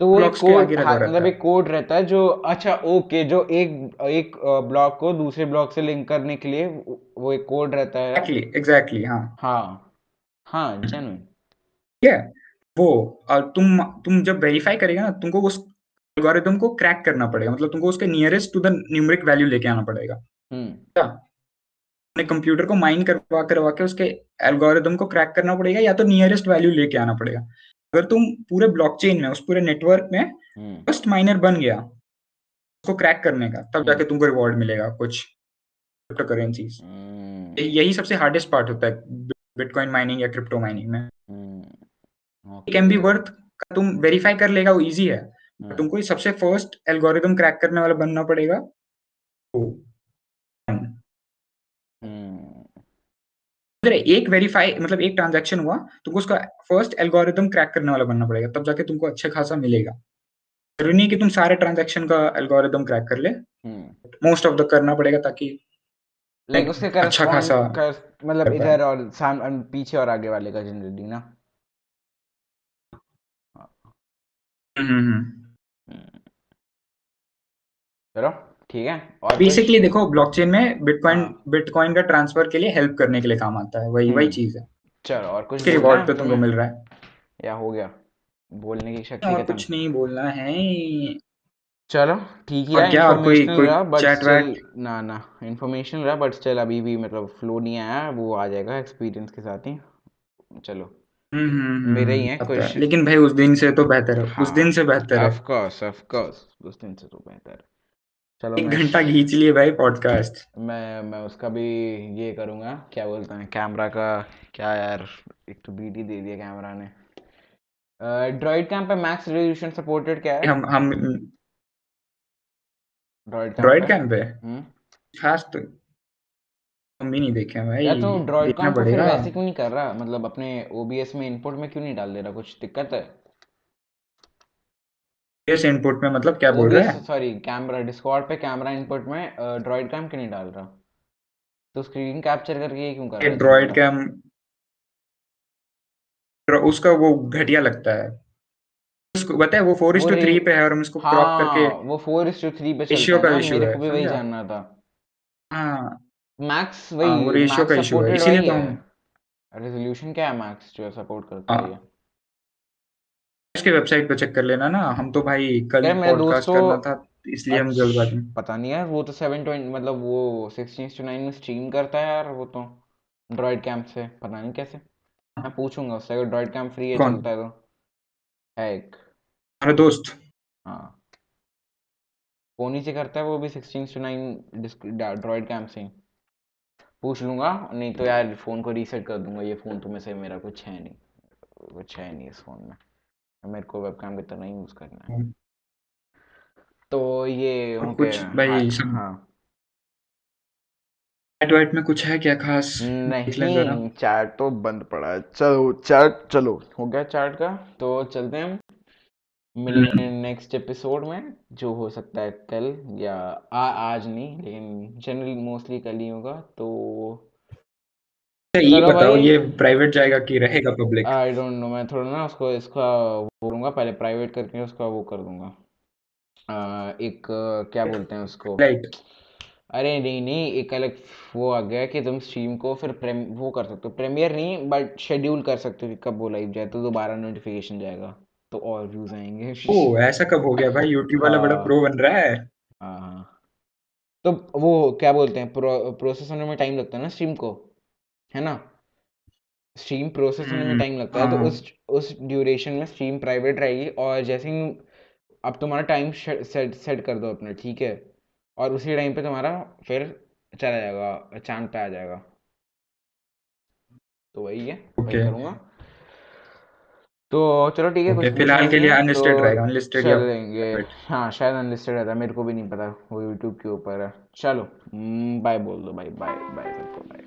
तो वो एक कोड हाँ, मतलब एक कोड रहता है जो अच्छा ओके जो एक एक ब्लॉक को दूसरे ब्लॉक से लिंक करने के लिए वो एक कोड रहता है। एग्जैक्टली एग्जैक्टली हाँ। हाँ हाँ जेन्युइन है वो और तुम तुम जब वेरीफाई करेगा ना तुमको उस एल्गोरिदम को क्रैक करना पड़ेगा मतलब तुमको उसके nearest to the numeric value लेके आना पड़ेगा। हम्म। क्या अपने कंप्यूटर को माइन करवा करवा के उसके एल्गोरिदम को क्रैक करना पड़ेगा या तो नियरेस्ट वैल्यू लेके आना पड़ेगा। अगर तुम पूरे ब्लॉकचेन में उस पूरे नेटवर्क में हम्म। फ़र्स्ट माइनर बन गया उसको क्रैक करने का तब जाके हम्म। तुमको रिवॉर्ड मिलेगा कुछ क्रिप्टो करेंसीज हम्म यही सबसे हार्डेस्ट पार्ट होता है बिटकॉइन माइनिंग या क्रिप्टो माइनिंग में। हम्म। ओके एमबी वर्थ का तुम वेरीफाई कर लेगा वो इजी है। हम्म तुमको सबसे फ़र्स्ट एल्गोरिदम क्रैक करने वाला बनना पड़ेगा हम्म अगर एक वेरीफाई मतलब एक ट्रांजैक्शन हुआ तुमको उसका फ़र्स्ट एल्गोरिदम क्रैक करने वाला बनना पड़ेगा तब जाके तुमको अच्छे खासा मिलेगा। ज़रूरी नहीं कि तुम सारे ट्रांजैक्शन का एल्गोरिदम क्रैक कर ले। मोस्ट ऑफ़ द करना पड़ेगा ताकि लाइक उसके कर अच्छा खासा कर मतलब इधर और साम पीछे और आगे वाले का जनरली ना? हम्म, हम्म, हम्म। हम्म, चलो। ठीक है? और बेसिकली देखो ब्लॉकचेन में बिटकॉइन हाँ। बिटकॉइन का ट्रांसफ़र के लिए हेल्प करने के लिए काम आता है। वही वही हम्म। चीज़ है। चलो और कुछ रिवॉर्ड है पे तुमको मिल रहा है। या हो गया। बोलने की शक्ति और खत्म। कुछ नहीं बोलना है। चलो ठीक ही और रहा। क्या और कोई इन्फॉर्मेशनल रहा बट चैट स्टिल वैट ना ना। इन्फॉर्मेशनल रहा बट स्टिल अभी भी मतलब फ्लो नहीं आया। वो आ जाएगा एक्सपीरियंस के साथ ही। चलो। हम्म हम्म मेरे ही हम्म, हैं है क्वेश्चन लेकिन भाई उस दिन से तो बेहतर है। उस दिन से हाँ बेहतर है। ऑफ़ कोर्स ऑफ़ कोर्स उस दिन से तो बेहतर है। चलो एक घंटा खींच लिए भाई पॉडकास्ट मैं मैं उसका भी ये करूँगा क्या बोलते हैं कैमरा का क्या यार एक तो बीटी दे दिया कैमरा ने। ड्रॉइड कैम पे मैक्स रेजोल्यूशन सपोर्टेड क्या है? हम हम ड्रॉइड कैम ड्रॉइड पे? कैम पे? हम्म। खास तो हम भी नहीं देखे हैं भाई यार तो ड्रॉइड कैम पे फिर वैसे क्यों नहीं कर रहा? मतलब अपने ओबीएस में इनपुट में क्यों नहीं डाल दे रहा? कुछ दिक्कत है? इस इनपुट में मतलब क्या बोल रहा है? सॉरी कैमरा डिस्कॉर्ड पे कैमरा इनपुट में ड्रॉइड कैम क्यों नहीं डाल रहा? तो स्क्रीन कैप्चर करके ये क्यों कर रहा है? ड्रॉइड कैम उसका वो घटिया लगता है। उसको पता है वो फोर इज़ वो टू थ्री पे है और हम इसको क्रॉप करके हाँ वो फोर इज़ टू थ्री पे रेशियो है का इशू मेरे है। को भी वही जानना था। हाँ। मैक्स हाँ वही रेशियो का इशू है इसीलिए तो है। हम रेजोल्यूशन क्या है मैक्स जो सपोर्ट करता है। इसके वेबसाइट पे चेक कर लेना ना। हम तो भाई कल मेरा दोस्त पॉडकास्ट तो करना था इसलिए हम जल्दबाजी अच्छा में पता नहीं यार वो तो सेवन ट्वेंटी मतलब वो सिक्सटीन टू नाइन में स्ट्रीम करता है यार वो तो ड्रॉइड कैंप से पता नहीं कैसे। मैं पूछूँगा उससे अगर ड्रॉइड कैंप फ्री है कौन? चलता है तो। है एक। हमारा दोस्त। हाँ। फ़ोन ही से करता है वो भी sixteen to nine DroidCam से ही। पूछ लूँगा नहीं तो यार फ़ोन को रीसेट कर दूँगा ये फ़ोन तो में से मेरा कुछ है नहीं। कुछ है नहीं इस फ़ोन में। मेरे को वेबकैम की तरह यूज़ करना है। हम्म। तो ये हो कुछ भाई हाँ, सब हाँ। चैट वाइट में कुछ है क्या खास? नहीं चैट तो बंद पड़ा है। चलो चैट चलो हो गया चैट का। तो चलते हैं मिलने नेक्स्ट एपिसोड में जो हो सकता है कल या आ, आज नहीं लेकिन जनरली मोस्टली कल ही होगा तो ये बताओ ये प्राइवेट जाएगा कि रहेगा पब्लिक आई डोंट नो मैं थोड़ा ना उसको इसका वो करूँगा पहले प्राइवेट करके उसका वो कर दूँगा। आ, एक क्या बोलते हैं उसको? राइट अरे नहीं नहीं एक अलग वो आ गया कि तुम स्ट्रीम को फिर प्रेम वो कर सकते हो। प्रीमियर नहीं बट शेड्यूल कर सकते हो कि कब वो लाइव जाए तो दोबारा नोटिफिकेशन जाएगा तो और व्यूज़ आएँगे। ओ ऐसा कब हो गया भाई? यूट्यूब वाला बड़ा प्रो हाँ। बन रहा है। हाँ हाँ। तो वो क्या बोलते हैं प्रो, प्रोसेस होने में टाइम लगता है ना स्ट्रीम को? है ना? स्ट्रीम प्रोसेस होने में टाइम हम्म, लगता है तो हाँ। उस उस ड्यूरेशन में स्ट्रीम प्राइवेट रहेगी और जैसे ही अब तुम्हारा टाइम सेट सेट कर दो अपने ठीक है? और उसी टाइम पे तुम्हारा फिर चला जाएगा चाँद पे आ जाएगा। तो वही है वही करूँगा। तो चलो ठीक है कुछ फ़िलहाल के लिए अनलिस्टेड तो रहेगा अनलिस्टेड या चलेंगे हाँ शायद अनलिस्टेड रहता है मेरे को भी नहीं पता वो यूट्यूब के ऊपर है। चलो बाय बोल दो बाय बाय बाय सबको बाय